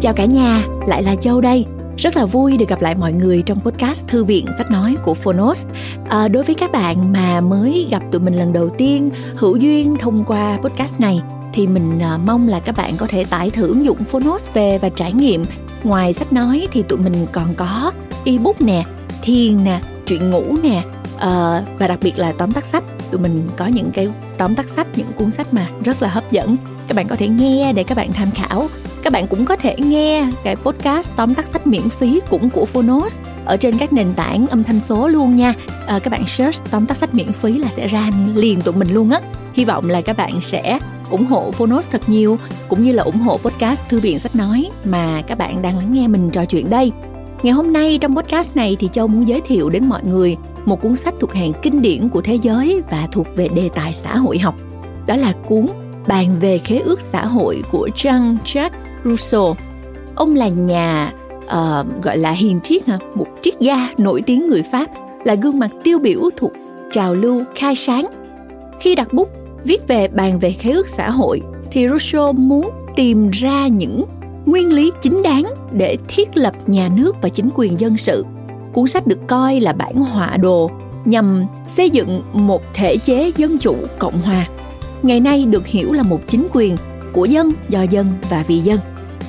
Chào cả nhà, lại là Châu đây. Rất là vui được gặp lại mọi người trong podcast Thư viện sách nói của Phonos. À, đối với các bạn mà mới gặp tụi mình lần đầu tiên, hữu duyên thông qua podcast này, thì mình à, mong là các bạn có thể tải thử ứng dụng Phonos về và trải nghiệm. Ngoài sách nói thì tụi mình còn có ebook nè, thiền nè, chuyện ngủ nè, à, và đặc biệt là tóm tắt sách tụi mình có những cái tóm tắt sách những cuốn sách mà rất là hấp dẫn các bạn có thể nghe để các bạn tham khảo các bạn cũng có thể nghe cái podcast tóm tắt sách miễn phí cũng của Phonos ở trên các nền tảng âm thanh số luôn nha. À, các bạn search tóm tắt sách miễn phí là sẽ ra liền tụi mình luôn á. Hy vọng là các bạn sẽ ủng hộ Phonos thật nhiều cũng như là ủng hộ podcast thư viện sách nói mà các bạn đang lắng nghe mình trò chuyện đây. Ngày hôm nay trong podcast này thì châu muốn giới thiệu đến mọi người một cuốn sách thuộc hàng kinh điển của thế giới và thuộc về đề tài xã hội học. Đó là cuốn bàn về khế ước xã hội của Jean-Jacques Rousseau. Ông là nhà uh, gọi là hiền triết hả? một triết gia nổi tiếng người Pháp, là gương mặt tiêu biểu thuộc trào lưu khai sáng. Khi đặt bút viết về bàn về khế ước xã hội thì Rousseau muốn tìm ra những nguyên lý chính đáng để thiết lập nhà nước và chính quyền dân sự. Cuốn sách được coi là bản họa đồ nhằm xây dựng một thể chế dân chủ cộng hòa. Ngày nay được hiểu là một chính quyền của dân, do dân và vì dân.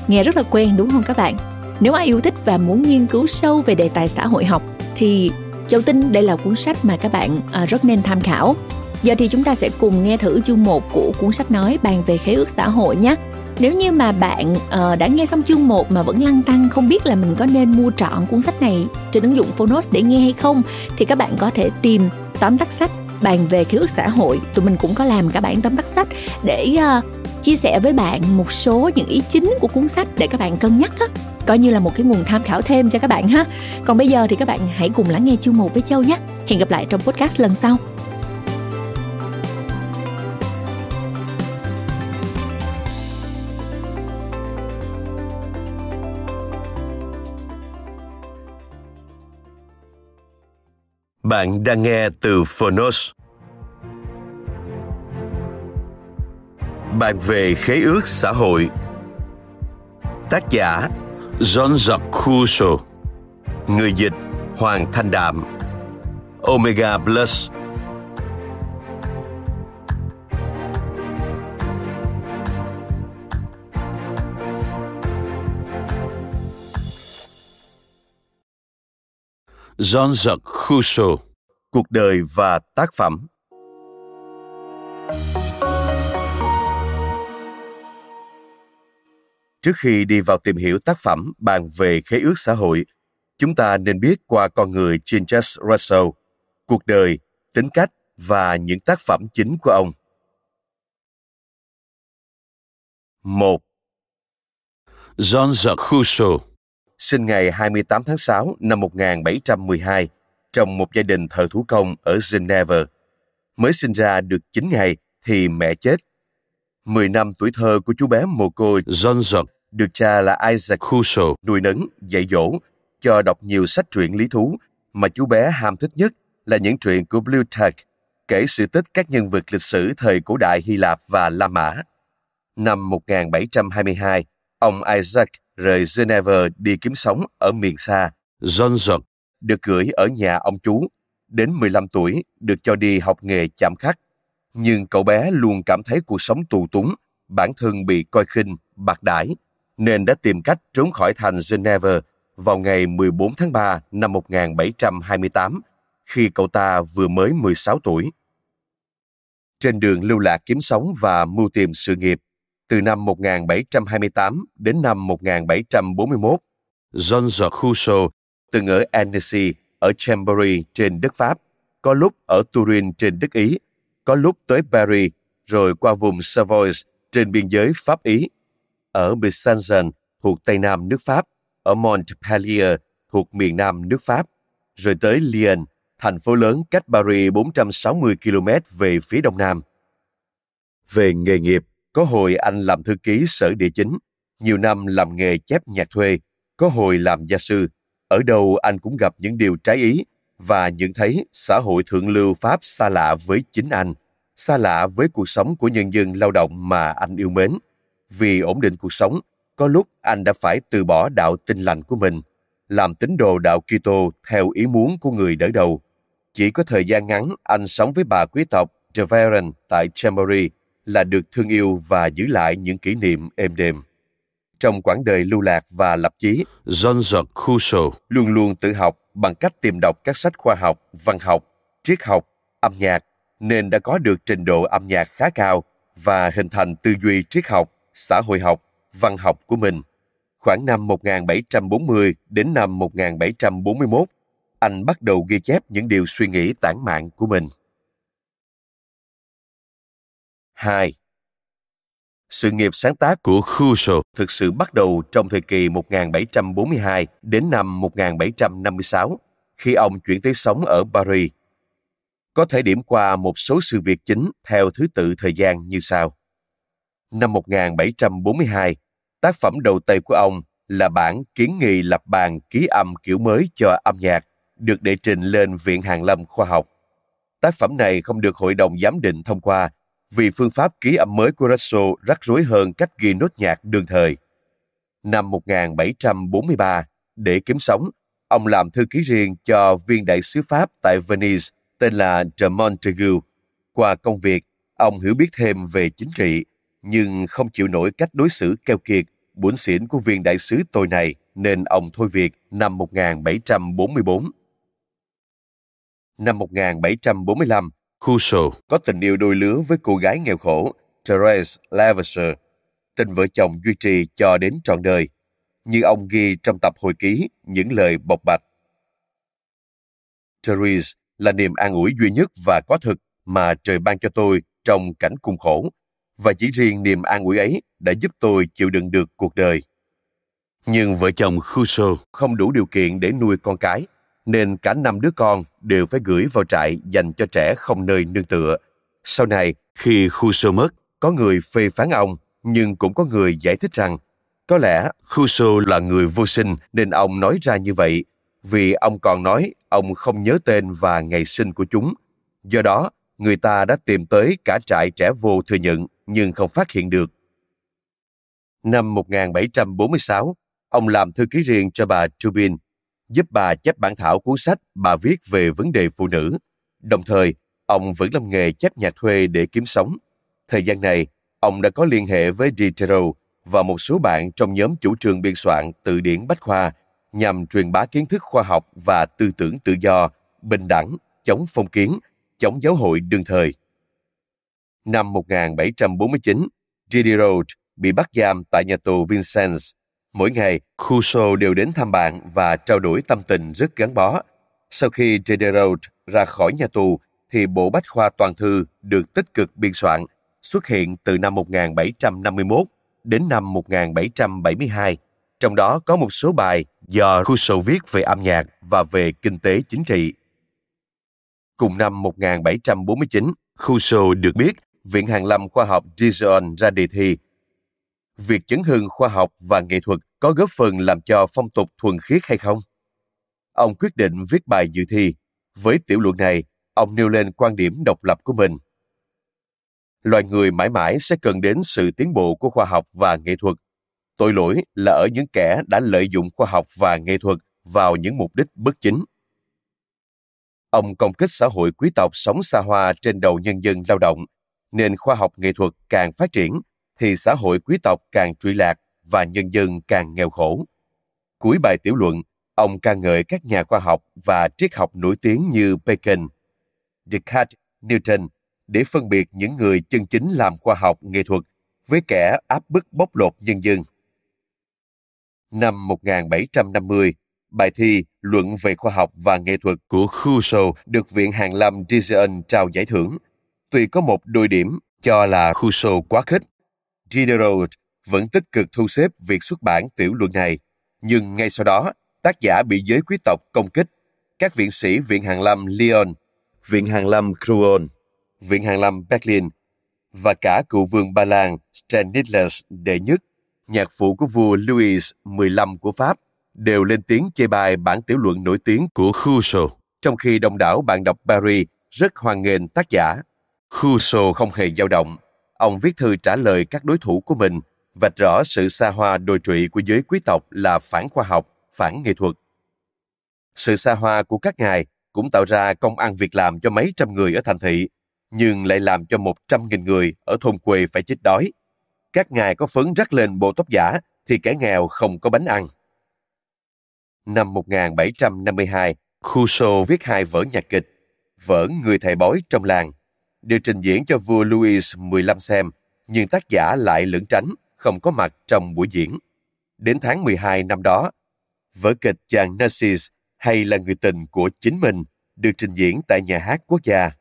Nghe rất là quen đúng không các bạn? Nếu ai yêu thích và muốn nghiên cứu sâu về đề tài xã hội học thì Châu tin đây là cuốn sách mà các bạn à, rất nên tham khảo. Giờ thì chúng ta sẽ cùng nghe thử chương 1 của cuốn sách nói bàn về khế ước xã hội nhé. Nếu như mà bạn uh, đã nghe xong chương 1 mà vẫn lăn tăng không biết là mình có nên mua trọn cuốn sách này trên ứng dụng Phonos để nghe hay không thì các bạn có thể tìm tóm tắt sách bàn về khế ước xã hội. Tụi mình cũng có làm cả bản tóm tắt sách để uh, chia sẻ với bạn một số những ý chính của cuốn sách để các bạn cân nhắc á. Coi như là một cái nguồn tham khảo thêm cho các bạn ha. Còn bây giờ thì các bạn hãy cùng lắng nghe chương một với châu nhé. Hẹn gặp lại trong podcast lần sau. Bạn đang nghe từ Phonos. Bàn về khế ước xã hội. Tác giả John Jacques Người dịch Hoàng Thanh Đạm. Omega Plus. John Jacques Rousseau. Cuộc đời và tác phẩm. Trước khi đi vào tìm hiểu tác phẩm bàn về khế ước xã hội, chúng ta nên biết qua con người Jean-Jacques Rousseau, cuộc đời, tính cách và những tác phẩm chính của ông. 1. Jean-Jacques Rousseau sinh ngày 28 tháng 6 năm 1712 trong một gia đình thợ thủ công ở Geneva. Mới sinh ra được 9 ngày thì mẹ chết. 10 năm tuổi thơ của chú bé mồ côi Jean-Jacques được cha là Isaac Rousseau nuôi nấng, dạy dỗ, cho đọc nhiều sách truyện lý thú mà chú bé ham thích nhất là những truyện của Plutarch, kể sự tích các nhân vật lịch sử thời cổ đại Hy Lạp và La Mã. Năm 1722, ông Isaac rời Geneva đi kiếm sống ở miền xa. John Jacques được gửi ở nhà ông chú. Đến 15 tuổi, được cho đi học nghề chạm khắc. Nhưng cậu bé luôn cảm thấy cuộc sống tù túng, bản thân bị coi khinh, bạc đãi, nên đã tìm cách trốn khỏi thành Geneva vào ngày 14 tháng 3 năm 1728, khi cậu ta vừa mới 16 tuổi. Trên đường lưu lạc kiếm sống và mưu tìm sự nghiệp, từ năm 1728 đến năm 1741, Jean-Jacques Rousseau từng ở Annecy, ở Chambéry trên đất Pháp, có lúc ở Turin trên đất Ý, có lúc tới Paris, rồi qua vùng Savoy trên biên giới Pháp-Ý ở Besançon thuộc Tây Nam nước Pháp, ở Montpellier thuộc miền Nam nước Pháp, rồi tới Lyon, thành phố lớn cách Paris 460 km về phía đông nam. Về nghề nghiệp, có hồi anh làm thư ký sở địa chính, nhiều năm làm nghề chép nhạc thuê, có hồi làm gia sư. Ở đâu anh cũng gặp những điều trái ý và nhận thấy xã hội thượng lưu Pháp xa lạ với chính anh, xa lạ với cuộc sống của nhân dân lao động mà anh yêu mến vì ổn định cuộc sống, có lúc anh đã phải từ bỏ đạo tinh lành của mình, làm tín đồ đạo Kitô theo ý muốn của người đỡ đầu. Chỉ có thời gian ngắn anh sống với bà quý tộc De Veren tại Chambéry là được thương yêu và giữ lại những kỷ niệm êm đềm. Trong quãng đời lưu lạc và lập chí, Jean-Jacques Rousseau luôn luôn tự học bằng cách tìm đọc các sách khoa học, văn học, triết học, âm nhạc, nên đã có được trình độ âm nhạc khá cao và hình thành tư duy triết học, xã hội học, văn học của mình. Khoảng năm 1740 đến năm 1741, anh bắt đầu ghi chép những điều suy nghĩ tản mạn của mình. 2. Sự nghiệp sáng tác của Husserl thực sự bắt đầu trong thời kỳ 1742 đến năm 1756, khi ông chuyển tới sống ở Paris. Có thể điểm qua một số sự việc chính theo thứ tự thời gian như sau. Năm 1742, tác phẩm đầu tay của ông là bản kiến nghị lập bàn ký âm kiểu mới cho âm nhạc, được đệ trình lên Viện Hàn Lâm Khoa học. Tác phẩm này không được Hội đồng Giám định thông qua vì phương pháp ký âm mới của Russell rắc rối hơn cách ghi nốt nhạc đương thời. Năm 1743, để kiếm sống, ông làm thư ký riêng cho viên đại sứ Pháp tại Venice tên là de Qua công việc, ông hiểu biết thêm về chính trị, nhưng không chịu nổi cách đối xử keo kiệt, buồn xỉn của viên đại sứ tôi này nên ông thôi việc năm 1744. Năm 1745, Rousseau có tình yêu đôi lứa với cô gái nghèo khổ Therese Levasseur. Tình vợ chồng duy trì cho đến trọn đời, như ông ghi trong tập hồi ký những lời bộc bạch. Therese là niềm an ủi duy nhất và có thực mà trời ban cho tôi trong cảnh cùng khổ, và chỉ riêng niềm an ủi ấy đã giúp tôi chịu đựng được cuộc đời. Nhưng vợ chồng Rousseau Không đủ điều kiện để nuôi con cái, nên cả năm đứa con đều phải gửi vào trại dành cho trẻ không nơi nương tựa. Sau này, khi Rousseau mất, có người phê phán ông, nhưng cũng có người giải thích rằng có lẽ Rousseau là người vô sinh nên ông nói ra như vậy, vì ông còn nói ông không nhớ tên và ngày sinh của chúng. Do đó, người ta đã tìm tới cả trại trẻ vô thừa nhận nhưng không phát hiện được. Năm 1746, ông làm thư ký riêng cho bà Tubin, giúp bà chép bản thảo cuốn sách bà viết về vấn đề phụ nữ. Đồng thời, ông vẫn làm nghề chép nhạc thuê để kiếm sống. Thời gian này, ông đã có liên hệ với Diderot và một số bạn trong nhóm chủ trương biên soạn từ điển Bách Khoa nhằm truyền bá kiến thức khoa học và tư tưởng tự do, bình đẳng, chống phong kiến, chống giáo hội đương thời. Năm 1749, Diderot bị bắt giam tại nhà tù Vincennes. Mỗi ngày, Rousseau đều đến thăm bạn và trao đổi tâm tình rất gắn bó. Sau khi Diderot ra khỏi nhà tù, thì bộ bách khoa toàn thư được tích cực biên soạn, xuất hiện từ năm 1751 đến năm 1772. Trong đó có một số bài do Rousseau viết về âm nhạc và về kinh tế chính trị. Cùng năm 1749, Rousseau được biết Viện Hàn Lâm Khoa học Dijon ra đề thi. Việc chấn hương khoa học và nghệ thuật có góp phần làm cho phong tục thuần khiết hay không? Ông quyết định viết bài dự thi. Với tiểu luận này, ông nêu lên quan điểm độc lập của mình. Loài người mãi mãi sẽ cần đến sự tiến bộ của khoa học và nghệ thuật. Tội lỗi là ở những kẻ đã lợi dụng khoa học và nghệ thuật vào những mục đích bất chính. Ông công kích xã hội quý tộc sống xa hoa trên đầu nhân dân lao động, nên khoa học nghệ thuật càng phát triển thì xã hội quý tộc càng trụy lạc và nhân dân càng nghèo khổ. Cuối bài tiểu luận, ông ca ngợi các nhà khoa học và triết học nổi tiếng như Bacon, Descartes, Newton để phân biệt những người chân chính làm khoa học nghệ thuật với kẻ áp bức bóc lột nhân dân. Năm 1750, bài thi Luận về khoa học và nghệ thuật của Rousseau được Viện Hàn Lâm Dijon trao giải thưởng. Tuy có một đôi điểm cho là Rousseau quá khích, Diderot vẫn tích cực thu xếp việc xuất bản tiểu luận này, nhưng ngay sau đó, tác giả bị giới quý tộc công kích. Các viện sĩ Viện Hàn Lâm Lyon, Viện Hàn Lâm Cruon, Viện Hàn Lâm Berlin và cả cựu vương Ba Lan Stanislas đệ nhất, nhạc phụ của vua Louis XV của Pháp, đều lên tiếng chê bài bản tiểu luận nổi tiếng của Rousseau. trong khi đông đảo bạn đọc Paris rất hoan nghênh tác giả. Rousseau không hề dao động. Ông viết thư trả lời các đối thủ của mình vạch rõ sự xa hoa đồi trụy của giới quý tộc là phản khoa học, phản nghệ thuật. Sự xa hoa của các ngài cũng tạo ra công ăn việc làm cho mấy trăm người ở thành thị, nhưng lại làm cho một trăm nghìn người ở thôn quê phải chết đói. Các ngài có phấn rắc lên bộ tóc giả thì kẻ nghèo không có bánh ăn. Năm 1752, Rousseau viết hai vở nhạc kịch, vở Người thầy bói trong làng, được trình diễn cho vua Louis XV xem, nhưng tác giả lại lưỡng tránh, không có mặt trong buổi diễn. Đến tháng 12 năm đó, vở kịch chàng Narcissus hay là người tình của chính mình được trình diễn tại nhà hát quốc gia.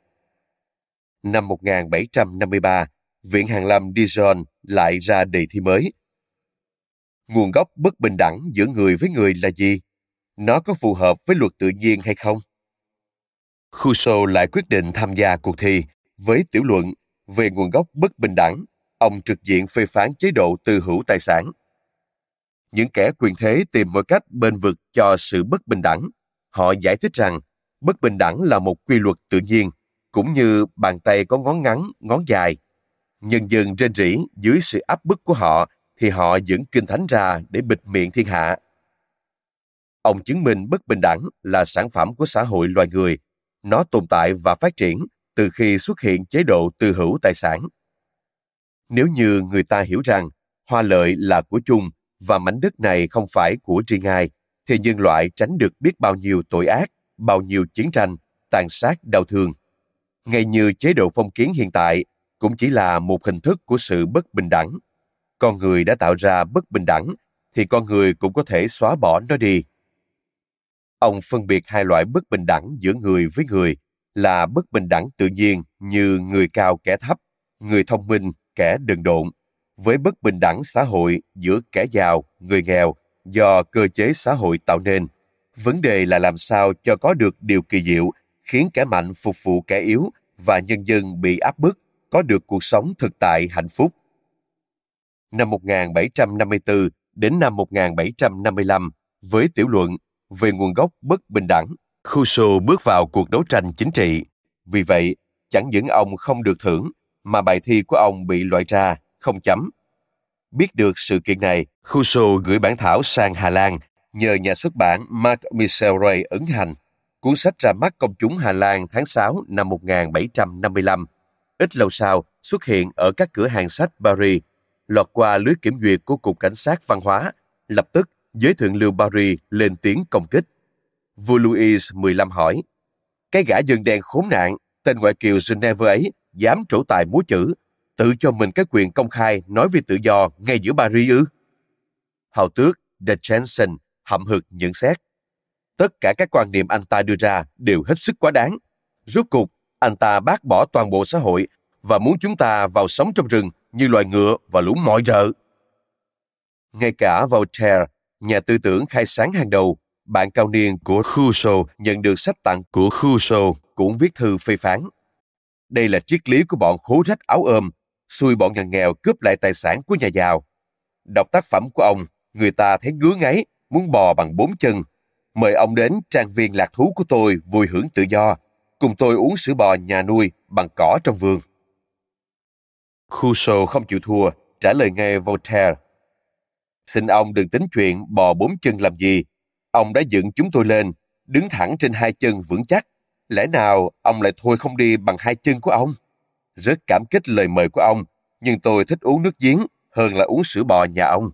Năm 1753, Viện Hàn Lâm Dijon lại ra đề thi mới. Nguồn gốc bất bình đẳng giữa người với người là gì? Nó có phù hợp với luật tự nhiên hay không? Rousseau lại quyết định tham gia cuộc thi với tiểu luận về nguồn gốc bất bình đẳng. Ông trực diện phê phán chế độ tư hữu tài sản những kẻ quyền thế tìm mọi cách bên vực cho sự bất bình đẳng. Họ giải thích rằng bất bình đẳng là một quy luật tự nhiên, cũng như bàn tay có ngón ngắn, ngón dài. Nhân dân rên rỉ dưới sự áp bức của họ thì họ dẫn kinh thánh ra để bịt miệng thiên hạ. Ông chứng minh bất bình đẳng là sản phẩm của xã hội loài người. Nó tồn tại và phát triển từ khi xuất hiện chế độ tư hữu tài sản. Nếu như người ta hiểu rằng hoa lợi là của chung và mảnh đất này không phải của riêng ai, thì nhân loại tránh được biết bao nhiêu tội ác, bao nhiêu chiến tranh, tàn sát đau thương. Ngay như chế độ phong kiến hiện tại cũng chỉ là một hình thức của sự bất bình đẳng. Con người đã tạo ra bất bình đẳng, thì con người cũng có thể xóa bỏ nó đi. Ông phân biệt hai loại bất bình đẳng giữa người với người là bất bình đẳng tự nhiên như người cao kẻ thấp, người thông minh, kẻ đần độn, với bất bình đẳng xã hội giữa kẻ giàu, người nghèo do cơ chế xã hội tạo nên. Vấn đề là làm sao cho có được điều kỳ diệu khiến kẻ mạnh phục vụ kẻ yếu và nhân dân bị áp bức có được cuộc sống thực tại hạnh phúc. Năm 1754 đến năm 1755 với tiểu luận về nguồn gốc bất bình đẳng, Rousseau bước vào cuộc đấu tranh chính trị. Vì vậy, chẳng những ông không được thưởng mà bài thi của ông bị loại ra không chấm. Biết được sự kiện này, Rousseau gửi bản thảo sang Hà Lan nhờ nhà xuất bản Mark Michel Ray ấn hành. Cuốn sách ra mắt công chúng Hà Lan tháng 6 năm 1755. Ít lâu sau, xuất hiện ở các cửa hàng sách Paris, lọt qua lưới kiểm duyệt của Cục Cảnh sát Văn hóa. Lập tức, giới thượng lưu Paris lên tiếng công kích. Vua Louis XV hỏi, cái gã dân đen khốn nạn, tên ngoại kiều Geneva ấy, dám trổ tài múa chữ, tự cho mình cái quyền công khai nói về tự do ngay giữa Paris ư? Hào tước De Jensen hậm hực nhận xét. Tất cả các quan niệm anh ta đưa ra đều hết sức quá đáng. Rốt cục, anh ta bác bỏ toàn bộ xã hội và muốn chúng ta vào sống trong rừng như loài ngựa và lũ mọi rợ. Ngay cả Voltaire, nhà tư tưởng khai sáng hàng đầu, bạn cao niên của Rousseau nhận được sách tặng của Rousseau cũng viết thư phê phán. Đây là triết lý của bọn khố rách áo ôm xui bọn nhà nghèo cướp lại tài sản của nhà giàu. Đọc tác phẩm của ông, người ta thấy ngứa ngáy, muốn bò bằng bốn chân. Mời ông đến trang viên lạc thú của tôi vui hưởng tự do, cùng tôi uống sữa bò nhà nuôi bằng cỏ trong vườn. Rousseau không chịu thua, trả lời ngay Voltaire. Xin ông đừng tính chuyện bò bốn chân làm gì. Ông đã dựng chúng tôi lên, đứng thẳng trên hai chân vững chắc. Lẽ nào ông lại thôi không đi bằng hai chân của ông? Rất cảm kích lời mời của ông, nhưng tôi thích uống nước giếng hơn là uống sữa bò nhà ông.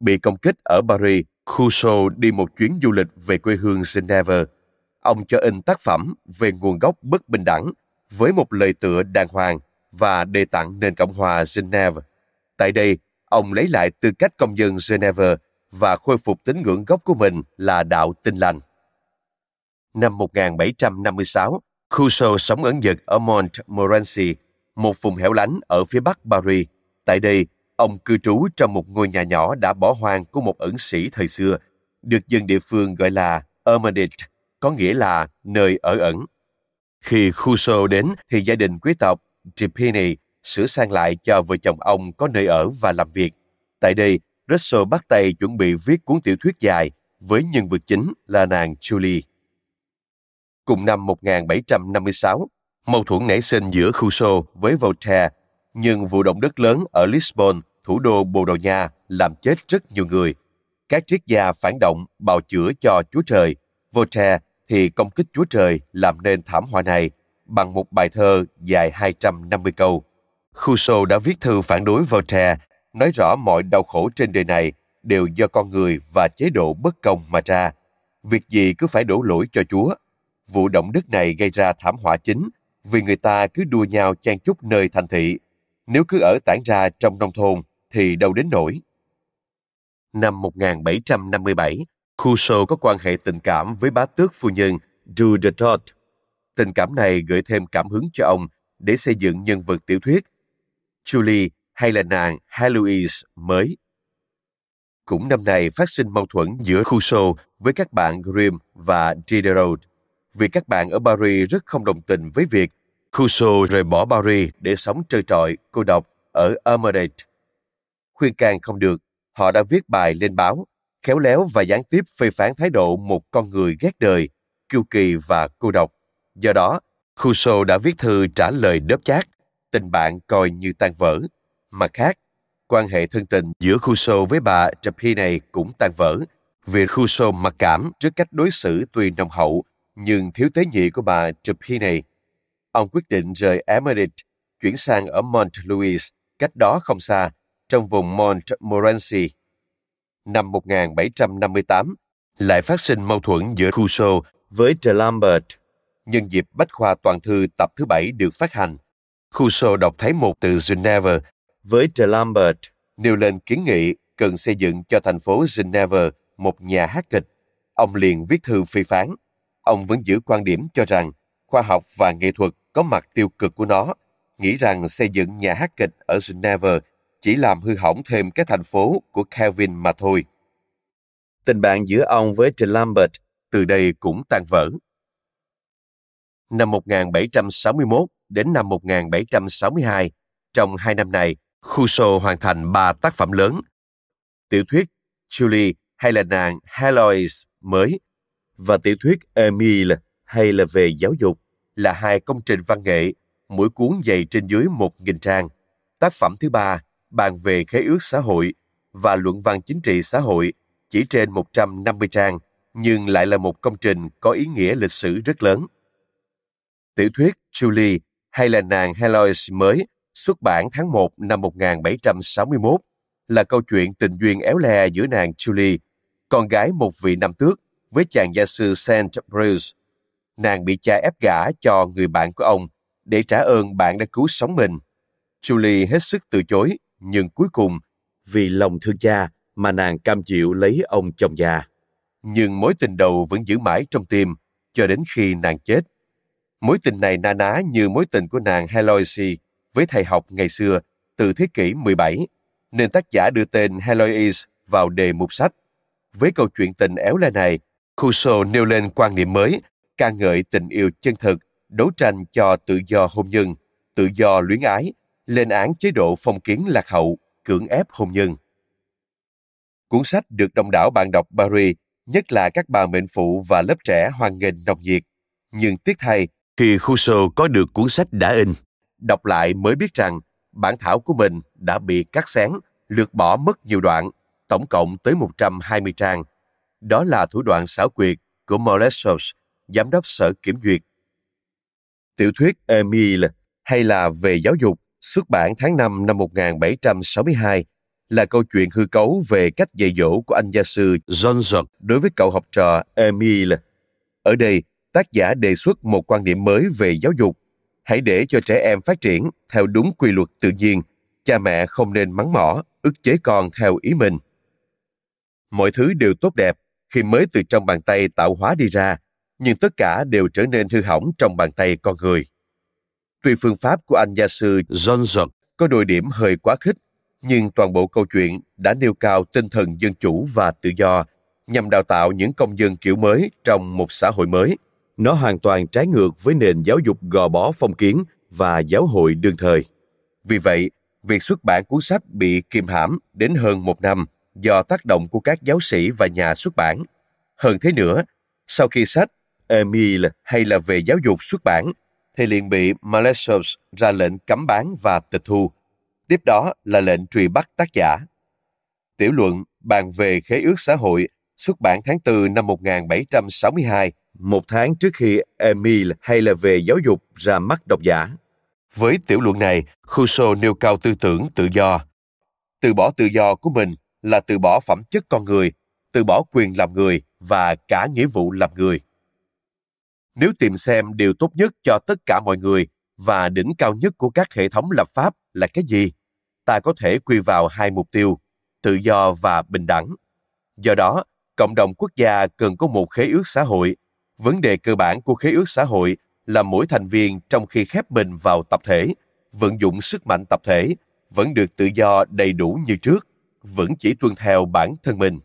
Bị công kích ở Paris, Rousseau đi một chuyến du lịch về quê hương Geneva. Ông cho in tác phẩm về nguồn gốc bất bình đẳng với một lời tựa đàng hoàng và đề tặng nền Cộng hòa Geneva. Tại đây, ông lấy lại tư cách công dân Geneva và khôi phục tín ngưỡng gốc của mình là đạo tinh lành. Năm 1756, Crusoe sống ẩn dật ở Montmorency, một vùng hẻo lánh ở phía bắc Paris. Tại đây, ông cư trú trong một ngôi nhà nhỏ đã bỏ hoang của một ẩn sĩ thời xưa, được dân địa phương gọi là Hermitage, có nghĩa là nơi ở ẩn. Khi Crusoe đến thì gia đình quý tộc Tripini sửa sang lại cho vợ chồng ông có nơi ở và làm việc. Tại đây, Russell bắt tay chuẩn bị viết cuốn tiểu thuyết dài với nhân vật chính là nàng Julie. Cùng năm 1756, mâu thuẫn nảy sinh giữa Rousseau với Voltaire, Nhưng vụ động đất lớn ở Lisbon, thủ đô Bồ Đào Nha, làm chết rất nhiều người. Các triết gia phản động bào chữa cho Chúa Trời. Voltaire thì công kích Chúa Trời làm nên thảm họa này bằng một bài thơ dài 250 câu. Rousseau đã viết thư phản đối Voltaire, nói rõ mọi đau khổ trên đời này đều do con người và chế độ bất công mà ra. Việc gì cứ phải đổ lỗi cho Chúa. Vụ động đất này gây ra thảm họa chính vì người ta cứ đua nhau chen chúc nơi thành thị. Nếu cứ ở tản ra trong nông thôn thì đâu đến nổi. Năm 1757, Rousseau có quan hệ tình cảm với bá tước phu nhân Du de Tot. Tình cảm này gửi thêm cảm hứng cho ông để xây dựng nhân vật tiểu thuyết Julie hay là nàng Heloise mới. Cũng năm này phát sinh mâu thuẫn giữa Rousseau với các bạn Grimm và Diderot vì các bạn ở Paris rất không đồng tình với việc Rousseau rời bỏ Paris để sống trơ trọi, cô độc ở Armagnac. Khuyên can không được, họ đã viết bài lên báo, khéo léo và gián tiếp phê phán thái độ một con người ghét đời, kiêu kỳ và cô độc. Do đó, Rousseau đã viết thư trả lời đớp chát, tình bạn coi như tan vỡ. Mặt khác, quan hệ thân tình giữa Khuso với bà Trapine cũng tan vỡ vì Khuso mặc cảm trước cách đối xử tuy nồng hậu nhưng thiếu tế nhị của bà Trapine. Ông quyết định rời Emmerich, chuyển sang ở Mont Louis, cách đó không xa, trong vùng Montmorency. Năm 1758, lại phát sinh mâu thuẫn giữa Rousseau với de Lambert. Nhân dịp Bách khoa toàn thư tập thứ bảy được phát hành, Rousseau đọc thấy một từ Geneva với de Lambert nêu lên kiến nghị cần xây dựng cho thành phố Geneva một nhà hát kịch. Ông liền viết thư phê phán. Ông vẫn giữ quan điểm cho rằng khoa học và nghệ thuật có mặt tiêu cực của nó, nghĩ rằng xây dựng nhà hát kịch ở Geneva chỉ làm hư hỏng thêm cái thành phố của Calvin mà thôi. Tình bạn giữa ông với de Lambert từ đây cũng tan vỡ. Năm 1761 đến năm 1762, trong hai năm này, Rousseau hoàn thành ba tác phẩm lớn. Tiểu thuyết Julie hay là nàng Heloise mới và tiểu thuyết Emile hay là về giáo dục là hai công trình văn nghệ, mỗi cuốn dày trên dưới một nghìn trang. Tác phẩm thứ ba bàn về khế ước xã hội và luận văn chính trị xã hội chỉ trên 150 trang, nhưng lại là một công trình có ý nghĩa lịch sử rất lớn. Tiểu thuyết Julie hay là nàng Heloise mới xuất bản tháng 1 năm 1761 là câu chuyện tình duyên éo le giữa nàng Julie, con gái một vị nam tước, với chàng gia sư Saint Bruce. Nàng bị cha ép gả cho người bạn của ông để trả ơn bạn đã cứu sống mình. Julie hết sức từ chối, nhưng cuối cùng, vì lòng thương cha mà nàng cam chịu lấy ông chồng già. Nhưng mối tình đầu vẫn giữ mãi trong tim, cho đến khi nàng chết. Mối tình này na ná như mối tình của nàng Heloise với thầy học ngày xưa từ thế kỷ 17, nên tác giả đưa tên Heloise vào đề mục sách. Với câu chuyện tình éo le này, Cuso nêu lên quan niệm mới, ca ngợi tình yêu chân thực, đấu tranh cho tự do hôn nhân, tự do luyến ái, lên án chế độ phong kiến lạc hậu, cưỡng ép hôn nhân. Cuốn sách được đông đảo bạn đọc Paris, nhất là các bà mệnh phụ và lớp trẻ hoan nghênh nồng nhiệt. Nhưng tiếc thay, khi Rousseau có được cuốn sách đã in, đọc lại mới biết rằng bản thảo của mình đã bị cắt xén, lược bỏ mất nhiều đoạn, tổng cộng tới 120 trang. Đó là thủ đoạn xảo quyệt của Molesos, giám đốc sở kiểm duyệt. Tiểu thuyết Emile hay là về giáo dục xuất bản tháng 5 năm 1762 là câu chuyện hư cấu về cách dạy dỗ của anh gia sư John Jock đối với cậu học trò Emile. Ở đây, tác giả đề xuất một quan điểm mới về giáo dục. Hãy để cho trẻ em phát triển theo đúng quy luật tự nhiên. Cha mẹ không nên mắng mỏ, ức chế con theo ý mình. Mọi thứ đều tốt đẹp khi mới từ trong bàn tay tạo hóa đi ra, nhưng tất cả đều trở nên hư hỏng trong bàn tay con người. Tuy phương pháp của anh gia sư John Jock có đôi điểm hơi quá khích, nhưng toàn bộ câu chuyện đã nêu cao tinh thần dân chủ và tự do nhằm đào tạo những công dân kiểu mới trong một xã hội mới. Nó hoàn toàn trái ngược với nền giáo dục gò bó phong kiến và giáo hội đương thời. Vì vậy, việc xuất bản cuốn sách bị kiềm hãm đến hơn một năm do tác động của các giáo sĩ và nhà xuất bản. Hơn thế nữa, sau khi sách Emile hay là về giáo dục xuất bản, thì liền bị Malesherbes ra lệnh cấm bán và tịch thu, Tiếp đó là lệnh truy bắt tác giả. Tiểu luận bàn về khế ước xã hội xuất bản tháng 4 năm 1762, một tháng trước khi Emile hay là về giáo dục ra mắt độc giả. Với tiểu luận này, Rousseau nêu cao tư tưởng tự do. Từ bỏ tự do của mình là từ bỏ phẩm chất con người, từ bỏ quyền làm người và cả nghĩa vụ làm người. Nếu tìm xem điều tốt nhất cho tất cả mọi người và đỉnh cao nhất của các hệ thống lập pháp là cái gì, ta có thể quy vào hai mục tiêu, tự do và bình đẳng. Do đó, cộng đồng quốc gia cần có một khế ước xã hội. Vấn đề cơ bản của khế ước xã hội là mỗi thành viên trong khi khép mình vào tập thể, vận dụng sức mạnh tập thể, vẫn được tự do đầy đủ như trước, vẫn chỉ tuân theo bản thân mình.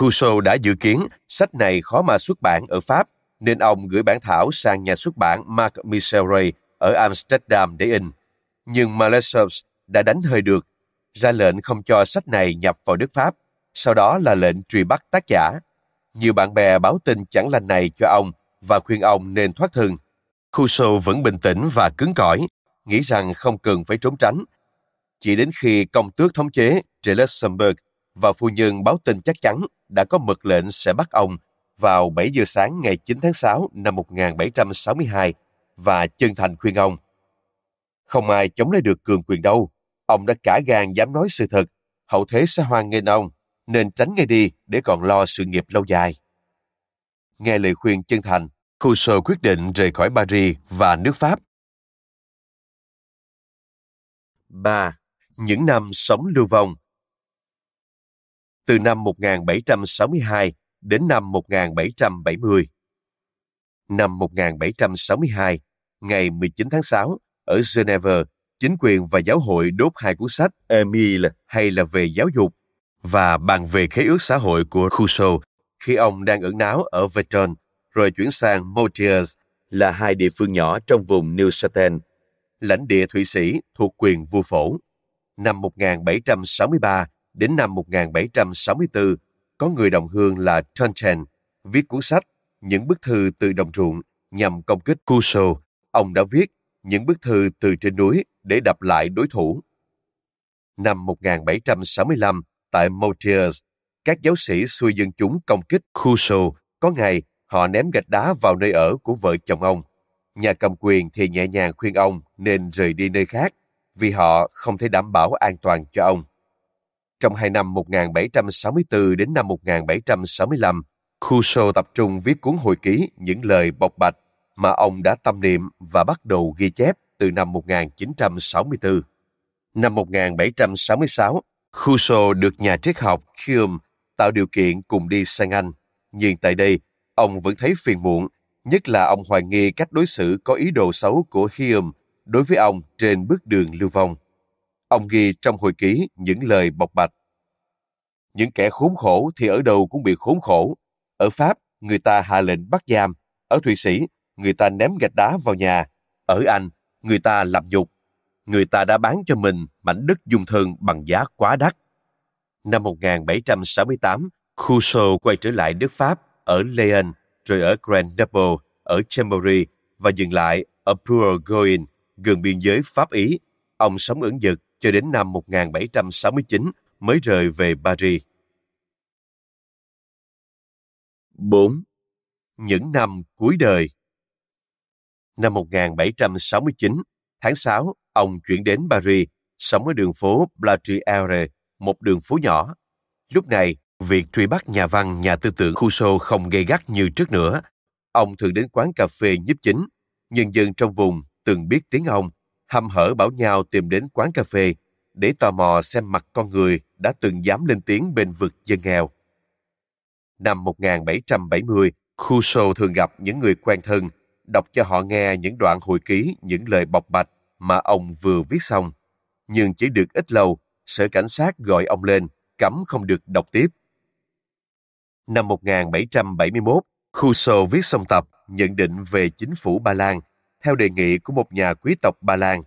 Rousseau đã dự kiến sách này khó mà xuất bản ở Pháp, nên ông gửi bản thảo sang nhà xuất bản Mark Michel Ray ở Amsterdam để in. Nhưng Malesherbes đã đánh hơi được, ra lệnh không cho sách này nhập vào nước Pháp, sau đó là lệnh truy bắt tác giả. Nhiều bạn bè báo tin chẳng lành này cho ông và khuyên ông nên thoát thân. Rousseau vẫn bình tĩnh và cứng cỏi, nghĩ rằng không cần phải trốn tránh. Chỉ đến khi công tước thống chế Luxembourg và phu nhân báo tin chắc chắn đã có mật lệnh sẽ bắt ông vào 7 giờ sáng ngày 9 tháng 6 năm 1762 và chân thành khuyên ông. Không ai chống lại được cường quyền đâu. Ông đã cả gan dám nói sự thật. Hậu thế sẽ hoan nghênh ông, nên tránh ngay đi để còn lo sự nghiệp lâu dài. Nghe lời khuyên chân thành, Cousseau quyết định rời khỏi Paris và nước Pháp. 3. Những năm sống lưu vong Từ năm 1762 đến năm 1770 Năm 1762, ngày 19 tháng 6, ở Geneva, chính quyền và giáo hội đốt hai cuốn sách Emile hay là về giáo dục và bàn về khế ước xã hội của Rousseau khi ông đang ẩn náu ở Verton, rồi chuyển sang Moutiers là hai địa phương nhỏ trong vùng Neuchâtel, lãnh địa Thụy Sĩ thuộc quyền vua phổ. Năm 1763 đến năm 1764, có người đồng hương là Tonchen viết cuốn sách Những bức thư từ đồng ruộng nhằm công kích Rousseau. Ông đã viết những bức thư từ trên núi để đập lại đối thủ. Năm 1765, tại Motiers, các giáo sĩ xuôi dân chúng công kích Rousseau. Có ngày, họ ném gạch đá vào nơi ở của vợ chồng ông. Nhà cầm quyền thì nhẹ nhàng khuyên ông nên rời đi nơi khác vì họ không thể đảm bảo an toàn cho ông. Trong hai năm 1764 đến năm 1765, Rousseau tập trung viết cuốn hồi ký những lời bộc bạch mà ông đã tâm niệm và bắt đầu ghi chép từ năm 1964. Năm 1766, Rousseau được nhà triết học Hume tạo điều kiện cùng đi sang Anh. Nhưng tại đây, ông vẫn thấy phiền muộn, nhất là ông hoài nghi cách đối xử có ý đồ xấu của Hume đối với ông trên bước đường lưu vong. Ông ghi trong hồi ký những lời bộc bạch. Những kẻ khốn khổ thì ở đâu cũng bị khốn khổ. Ở Pháp, người ta hạ lệnh bắt giam. Ở Thụy Sĩ, người ta ném gạch đá vào nhà. Ở Anh, người ta làm nhục. Người ta đã bán cho mình mảnh đất dung thân bằng giá quá đắt. Năm 1768, Rousseau quay trở lại nước Pháp ở Lyon, rồi ở Grenoble, ở Chambéry và dừng lại ở Bourgogne, gần biên giới Pháp-Ý. Ông sống ẩn dật cho đến năm 1769 mới rời về Paris. 4. Những năm cuối đời Năm 1769, tháng 6, ông chuyển đến Paris, sống ở đường phố Blatriere, một đường phố nhỏ. Lúc này, việc truy bắt nhà văn, nhà tư tưởng Rousseau không gây gắt như trước nữa. Ông thường đến quán cà phê nhíp chính. Nhân dân trong vùng từng biết tiếng ông, hăm hở bảo nhau tìm đến quán cà phê để tò mò xem mặt con người đã từng dám lên tiếng bên vực dân nghèo. Năm 1770, Rousseau thường gặp những người quen thân, đọc cho họ nghe những đoạn hồi ký, những lời bộc bạch mà ông vừa viết xong. Nhưng chỉ được ít lâu, sở cảnh sát gọi ông lên, cấm không được đọc tiếp. Năm 1771, Khuso viết xong tập nhận định về chính phủ Ba Lan theo đề nghị của một nhà quý tộc Ba Lan.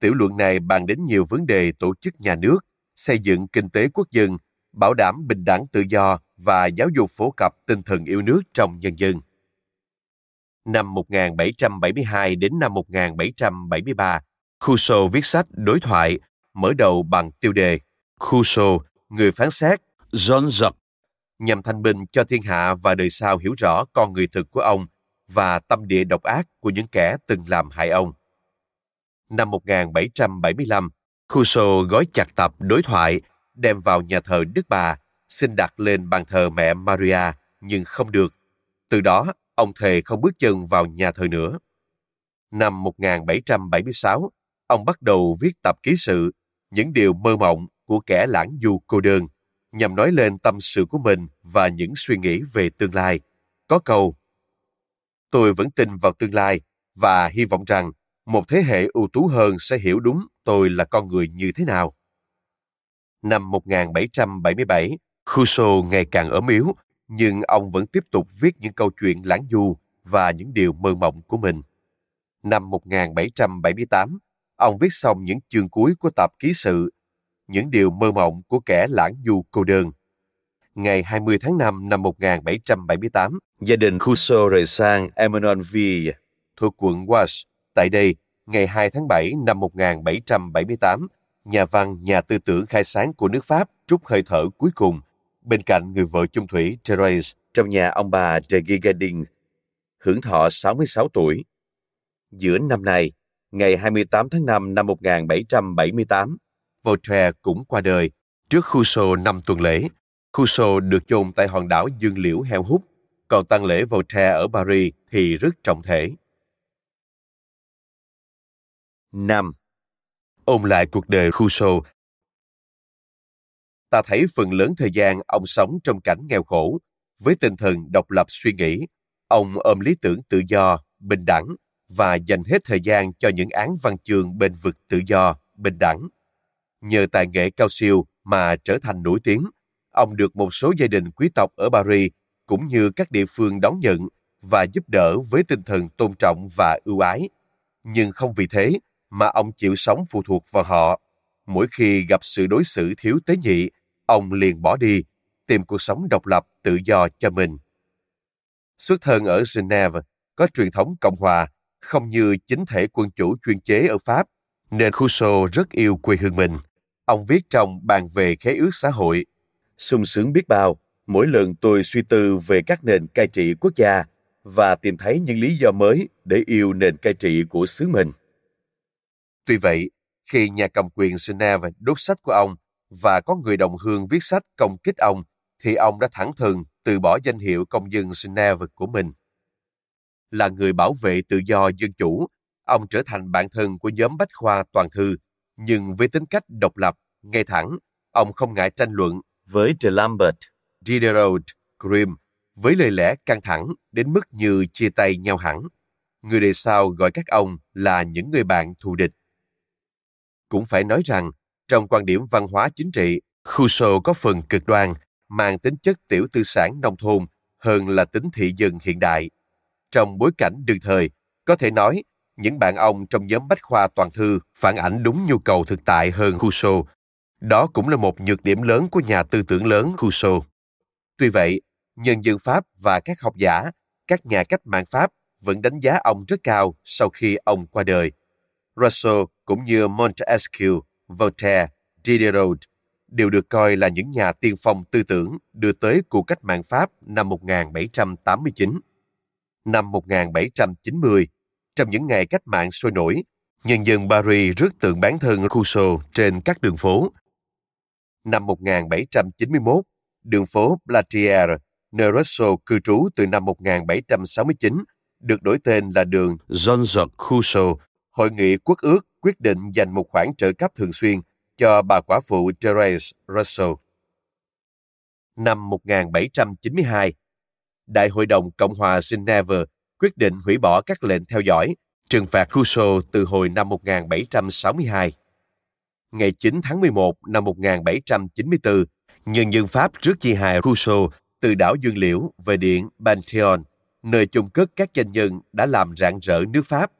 Tiểu luận này bàn đến nhiều vấn đề tổ chức nhà nước, xây dựng kinh tế quốc dân, bảo đảm bình đẳng tự do và giáo dục phổ cập tinh thần yêu nước trong nhân dân. Năm 1772 đến năm 1773, Rousseau viết sách đối thoại mở đầu bằng tiêu đề Rousseau, người phán xét Jean-Jacques, nhằm thanh minh cho thiên hạ và đời sau hiểu rõ con người thực của ông và tâm địa độc ác của những kẻ từng làm hại ông. Năm 1775, Rousseau gói chặt tập đối thoại đem vào nhà thờ Đức Bà, xin đặt lên bàn thờ mẹ Maria, nhưng không được. Từ đó, ông thề không bước chân vào nhà thờ nữa. Năm 1776, ông bắt đầu viết tập ký sự, những điều mơ mộng của kẻ lãng du cô đơn, nhằm nói lên tâm sự của mình và những suy nghĩ về tương lai. Có câu, tôi vẫn tin vào tương lai và hy vọng rằng một thế hệ ưu tú hơn sẽ hiểu đúng tôi là con người như thế nào. Năm 1777, Rousseau ngày càng ốm yếu, nhưng ông vẫn tiếp tục viết những câu chuyện lãng du và những điều mơ mộng của mình. Năm 1778, ông viết xong những chương cuối của tập ký sự, những điều mơ mộng của kẻ lãng du cô đơn. Ngày 20 tháng 5 năm 1778, gia đình Rousseau rời sang Emenonville, thuộc quận Wash. Tại đây, ngày 2 tháng 7 năm 1778, nhà văn, nhà tư tưởng khai sáng của nước Pháp trút hơi thở cuối cùng bên cạnh người vợ chung thủy Therese trong nhà ông bà de Gigadin, hưởng thọ 66 tuổi. Giữa năm nay, ngày 28 tháng 5 năm 1778, Voltaire cũng qua đời trước Rousseau năm tuần lễ. Rousseau được chôn tại hòn đảo Dương Liễu heo hút, còn tang lễ Voltaire ở Paris thì rất trọng thể. 5. Ôn lại cuộc đời Rousseau Ta thấy phần lớn thời gian ông sống trong cảnh nghèo khổ, với tinh thần độc lập suy nghĩ, ông ôm lý tưởng tự do, bình đẳng và dành hết thời gian cho những án văn chương bên vực tự do, bình đẳng. Nhờ tài nghệ cao siêu mà trở thành nổi tiếng, ông được một số gia đình quý tộc ở Paris cũng như các địa phương đón nhận và giúp đỡ với tinh thần tôn trọng và ưu ái. Nhưng không vì thế mà ông chịu sống phụ thuộc vào họ. Mỗi khi gặp sự đối xử thiếu tế nhị, ông liền bỏ đi, tìm cuộc sống độc lập tự do cho mình. Xuất thân ở Geneva, có truyền thống Cộng hòa, không như chính thể quân chủ chuyên chế ở Pháp, nên Rousseau rất yêu quê hương mình. Ông viết trong bàn về khế ước xã hội, sung sướng biết bao, mỗi lần tôi suy tư về các nền cai trị quốc gia và tìm thấy những lý do mới để yêu nền cai trị của xứ mình. Tuy vậy, khi nhà cầm quyền Geneva đốt sách của ông và có người đồng hương viết sách công kích ông, thì ông đã thẳng thừng từ bỏ danh hiệu công dân Geneva của mình. Là người bảo vệ tự do dân chủ, ông trở thành bạn thân của nhóm Bách Khoa Toàn Thư, nhưng với tính cách độc lập, ngay thẳng, ông không ngại tranh luận với de Lambert, Diderot, Grimm với lời lẽ căng thẳng đến mức như chia tay nhau hẳn. Người đời sau gọi các ông là những người bạn thù địch. Cũng phải nói rằng, trong quan điểm văn hóa chính trị, Rousseau có phần cực đoan, mang tính chất tiểu tư sản nông thôn hơn là tính thị dân hiện đại. Trong bối cảnh đương thời, có thể nói những bạn ông trong nhóm bách khoa toàn thư phản ảnh đúng nhu cầu thực tại hơn Rousseau. Đó cũng là một nhược điểm lớn của nhà tư tưởng lớn Rousseau. Tuy vậy, nhân dân Pháp và các học giả, các nhà cách mạng Pháp vẫn đánh giá ông rất cao sau khi ông qua đời. Rousseau cũng như Montesquieu, Voltaire, Diderot đều được coi là những nhà tiên phong tư tưởng đưa tới cuộc cách mạng Pháp năm 1789. Năm 1790, trong những ngày cách mạng sôi nổi, nhân dân Paris rước tượng bán thân Rousseau trên các đường phố. Năm 1791, đường phố Platière, nơi Rousseau cư trú từ năm 1769, được đổi tên là đường Jean-Jacques Rousseau. Hội nghị quốc ước quyết định dành một khoản trợ cấp thường xuyên cho bà quả phụ Therese Russell. Năm 1792, Đại hội đồng Cộng hòa Geneva quyết định hủy bỏ các lệnh theo dõi, trừng phạt Rousseau từ hồi năm 1762. Ngày 9 tháng 11 năm 1794, nhân dân Pháp rước chi hài Rousseau từ đảo Dương Liễu về điện Pantheon, nơi chung cất các danh nhân đã làm rạng rỡ nước Pháp.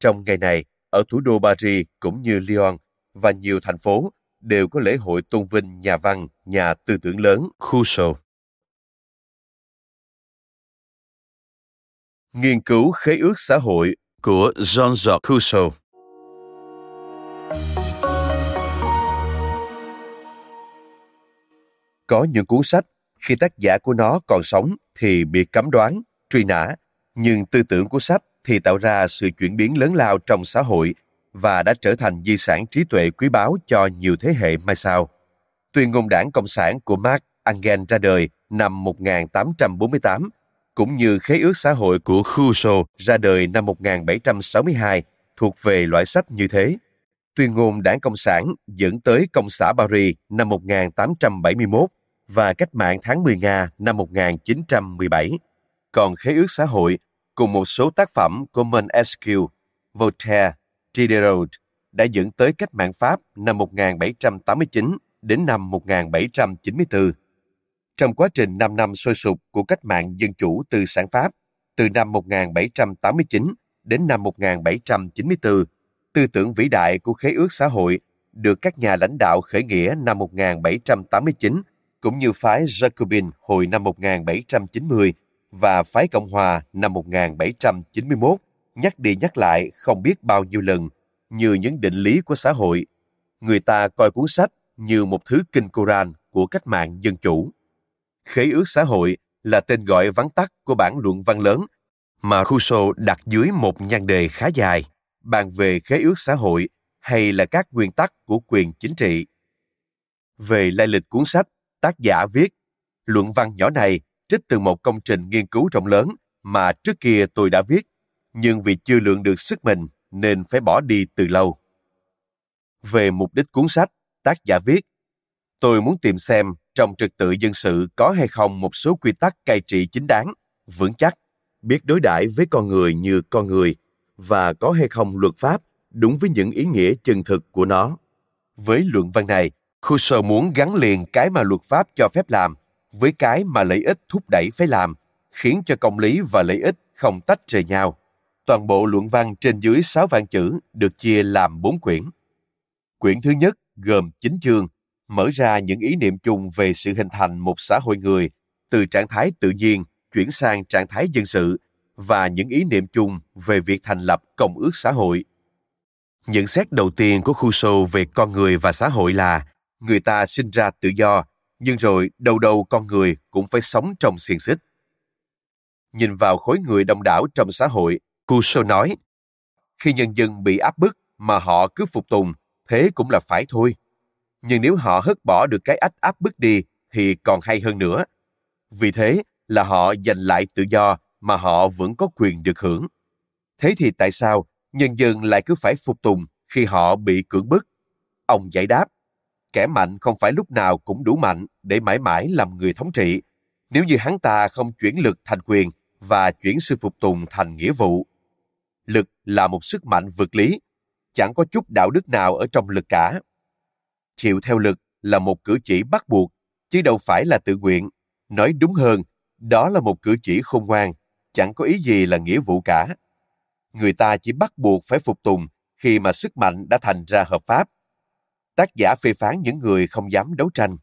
Trong ngày này, ở thủ đô Paris cũng như Lyon và nhiều thành phố đều có lễ hội tôn vinh nhà văn, nhà tư tưởng lớn. Rousseau. Nghiên cứu khế ước xã hội. Của Jean-Jacques Rousseau. Có những cuốn sách, khi tác giả của nó còn sống thì bị cấm đoán, truy nã, nhưng tư tưởng của sách thì tạo ra sự chuyển biến lớn lao trong xã hội và đã trở thành di sản trí tuệ quý báu cho nhiều thế hệ mai sau. Tuyên ngôn đảng Cộng sản của Marx Engels ra đời năm 1848, cũng như Khế ước xã hội của Rousseau ra đời năm 1762, thuộc về loại sách như thế. Tuyên ngôn đảng Cộng sản dẫn tới Công xã Paris năm 1871 và Cách mạng tháng 10 Nga năm 1917. Còn Khế ước xã hội cùng một số tác phẩm của Montesquieu, Voltaire, Diderot đã dẫn tới cách mạng Pháp năm 1789 đến năm 1794. Trong quá trình 5 năm sôi sục của cách mạng dân chủ tư sản Pháp, từ năm 1789 đến năm 1794, tư tưởng vĩ đại của khế ước xã hội được các nhà lãnh đạo khởi nghĩa năm 1789 cũng như phái Jacobin hồi năm 1790 và phái Cộng hòa năm 1791 nhắc đi nhắc lại không biết bao nhiêu lần như những định lý của xã hội. Người ta coi cuốn sách như một thứ kinh Koran của cách mạng dân chủ. Khế ước xã hội là tên gọi vắn tắt của bản luận văn lớn mà Rousseau đặt dưới một nhan đề khá dài, bàn về khế ước xã hội hay là các nguyên tắc của quyền chính trị. Về lai lịch cuốn sách, tác giả viết, luận văn nhỏ này trích từ một công trình nghiên cứu rộng lớn mà trước kia tôi đã viết, nhưng vì chưa lượng được sức mình nên phải bỏ đi từ lâu. Về mục đích cuốn sách, tác giả viết, tôi muốn tìm xem trong trật tự dân sự có hay không một số quy tắc cai trị chính đáng, vững chắc, biết đối đãi với con người như con người và có hay không luật pháp đúng với những ý nghĩa chân thực của nó. Với luận văn này, Husserl muốn gắn liền cái mà luật pháp cho phép làm với cái mà lợi ích thúc đẩy phải làm, khiến cho công lý và lợi ích không tách rời nhau. Toàn bộ luận văn trên dưới 6 vạn chữ được chia làm 4 quyển. Quyển thứ nhất gồm 9 chương, mở ra những ý niệm chung về sự hình thành một xã hội người từ trạng thái tự nhiên chuyển sang trạng thái dân sự và những ý niệm chung về việc thành lập công ước xã hội. Nhận xét đầu tiên của Rousseau về con người và xã hội là người ta sinh ra tự do, nhưng rồi đầu đầu con người cũng phải sống trong xiềng xích. Nhìn vào khối người đông đảo trong xã hội, Rousseau nói, khi nhân dân bị áp bức mà họ cứ phục tùng, thế cũng là phải thôi. Nhưng nếu họ hất bỏ được cái ách áp bức đi thì còn hay hơn nữa. Vì thế là họ giành lại tự do mà họ vẫn có quyền được hưởng. Thế thì tại sao nhân dân lại cứ phải phục tùng khi họ bị cưỡng bức? Ông giải đáp, kẻ mạnh không phải lúc nào cũng đủ mạnh để mãi mãi làm người thống trị, nếu như hắn ta không chuyển lực thành quyền và chuyển sự phục tùng thành nghĩa vụ. Lực là một sức mạnh vượt lý, chẳng có chút đạo đức nào ở trong lực cả. Chịu theo lực là một cử chỉ bắt buộc, chứ đâu phải là tự nguyện. Nói đúng hơn, đó là một cử chỉ khôn ngoan, chẳng có ý gì là nghĩa vụ cả. Người ta chỉ bắt buộc phải phục tùng khi mà sức mạnh đã thành ra hợp pháp. Tác giả phê phán những người không dám đấu tranh.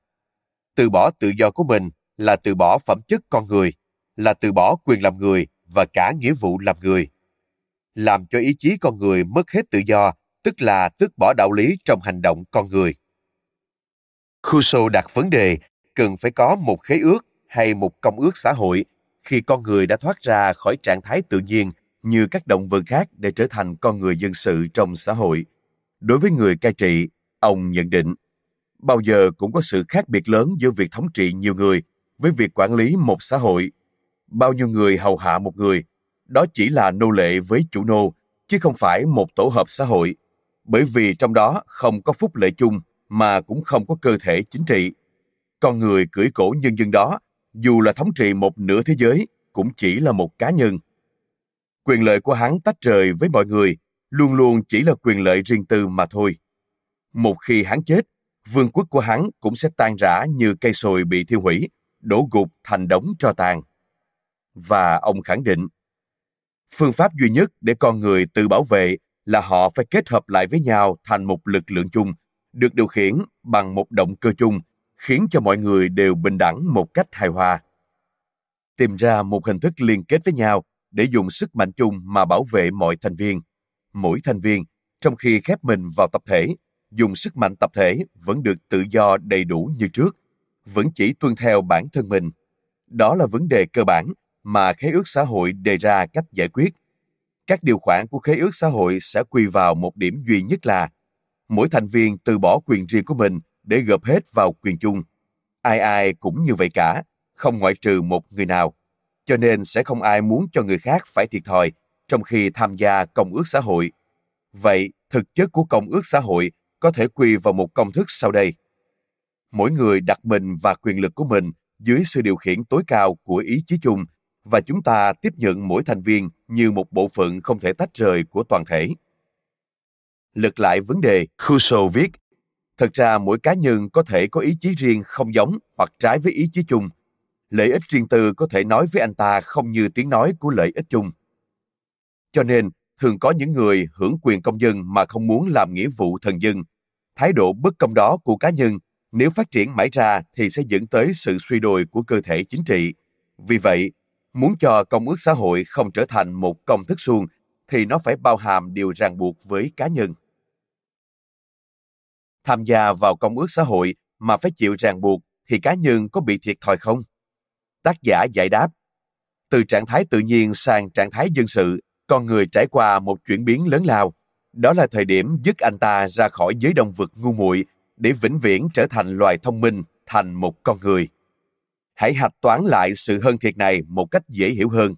Từ bỏ tự do của mình là từ bỏ phẩm chất con người, là từ bỏ quyền làm người và cả nghĩa vụ làm người. Làm cho ý chí con người mất hết tự do, tức là tước bỏ đạo lý trong hành động con người. Rousseau đặt vấn đề cần phải có một khế ước hay một công ước xã hội khi con người đã thoát ra khỏi trạng thái tự nhiên như các động vật khác để trở thành con người dân sự trong xã hội. Đối với người cai trị, ông nhận định, bao giờ cũng có sự khác biệt lớn giữa việc thống trị nhiều người với việc quản lý một xã hội. Bao nhiêu người hầu hạ một người, đó chỉ là nô lệ với chủ nô, chứ không phải một tổ hợp xã hội, bởi vì trong đó không có phúc lợi chung mà cũng không có cơ thể chính trị. Con người cưỡi cổ nhân dân đó dù là thống trị một nửa thế giới, cũng chỉ là một cá nhân. Quyền lợi của hắn tách rời với mọi người, luôn luôn chỉ là quyền lợi riêng tư mà thôi. Một khi hắn chết, vương quốc của hắn cũng sẽ tan rã như cây sồi bị thiêu hủy, đổ gục thành đống tro tàn. Và ông khẳng định, phương pháp duy nhất để con người tự bảo vệ là họ phải kết hợp lại với nhau thành một lực lượng chung, được điều khiển bằng một động cơ chung khiến cho mọi người đều bình đẳng một cách hài hòa. Tìm ra một hình thức liên kết với nhau để dùng sức mạnh chung mà bảo vệ mọi thành viên. Mỗi thành viên, trong khi khép mình vào tập thể, dùng sức mạnh tập thể vẫn được tự do đầy đủ như trước, vẫn chỉ tuân theo bản thân mình. Đó là vấn đề cơ bản mà khế ước xã hội đề ra cách giải quyết. Các điều khoản của khế ước xã hội sẽ quy vào một điểm duy nhất là mỗi thành viên từ bỏ quyền riêng của mình để gộp hết vào quyền chung. Ai ai cũng như vậy cả, không ngoại trừ một người nào. Cho nên sẽ không ai muốn cho người khác phải thiệt thòi trong khi tham gia công ước xã hội. Vậy, thực chất của công ước xã hội có thể quy vào một công thức sau đây. Mỗi người đặt mình và quyền lực của mình dưới sự điều khiển tối cao của ý chí chung và chúng ta tiếp nhận mỗi thành viên như một bộ phận không thể tách rời của toàn thể. Lật lại vấn đề, Husserl viết, thật ra mỗi cá nhân có thể có ý chí riêng không giống hoặc trái với ý chí chung. Lợi ích riêng tư có thể nói với anh ta không như tiếng nói của lợi ích chung. Cho nên, thường có những người hưởng quyền công dân mà không muốn làm nghĩa vụ thần dân. Thái độ bất công đó của cá nhân nếu phát triển mãi ra thì sẽ dẫn tới sự suy đồi của cơ thể chính trị. Vì vậy, muốn cho công ước xã hội không trở thành một công thức suông thì nó phải bao hàm điều ràng buộc với cá nhân. Tham gia vào công ước xã hội mà phải chịu ràng buộc thì cá nhân có bị thiệt thòi không? Tác giả giải đáp Từ trạng thái tự nhiên sang trạng thái dân sự, con người trải qua một chuyển biến lớn lao. Đó là thời điểm dứt anh ta ra khỏi giới động vật ngu muội để vĩnh viễn trở thành loài thông minh, thành một con người. Hãy hạch toán lại sự hơn thiệt này một cách dễ hiểu hơn.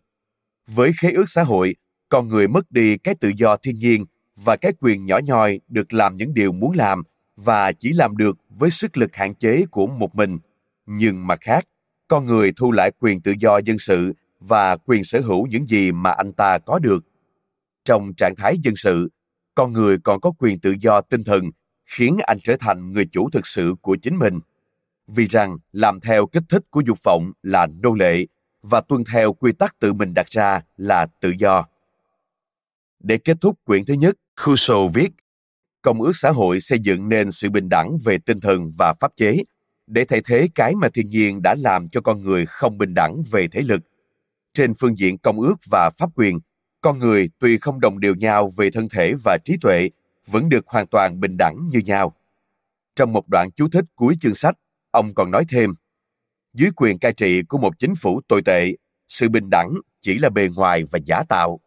Với khế ước xã hội, con người mất đi cái tự do thiên nhiên và cái quyền nhỏ nhoi được làm những điều muốn làm và chỉ làm được với sức lực hạn chế của một mình. Nhưng mặt khác, con người thu lại quyền tự do dân sự và quyền sở hữu những gì mà anh ta có được. Trong trạng thái dân sự, con người còn có quyền tự do tinh thần khiến anh trở thành người chủ thực sự của chính mình. Vì rằng làm theo kích thích của dục vọng là nô lệ và tuân theo quy tắc tự mình đặt ra là tự do. Để kết thúc quyển thứ nhất, Husserl viết Công ước xã hội xây dựng nên sự bình đẳng về tinh thần và pháp chế để thay thế cái mà thiên nhiên đã làm cho con người không bình đẳng về thể lực. Trên phương diện công ước và pháp quyền, con người tuy không đồng đều nhau về thân thể và trí tuệ vẫn được hoàn toàn bình đẳng như nhau. Trong một đoạn chú thích cuối chương sách, ông còn nói thêm, dưới quyền cai trị của một chính phủ tồi tệ, sự bình đẳng chỉ là bề ngoài và giả tạo.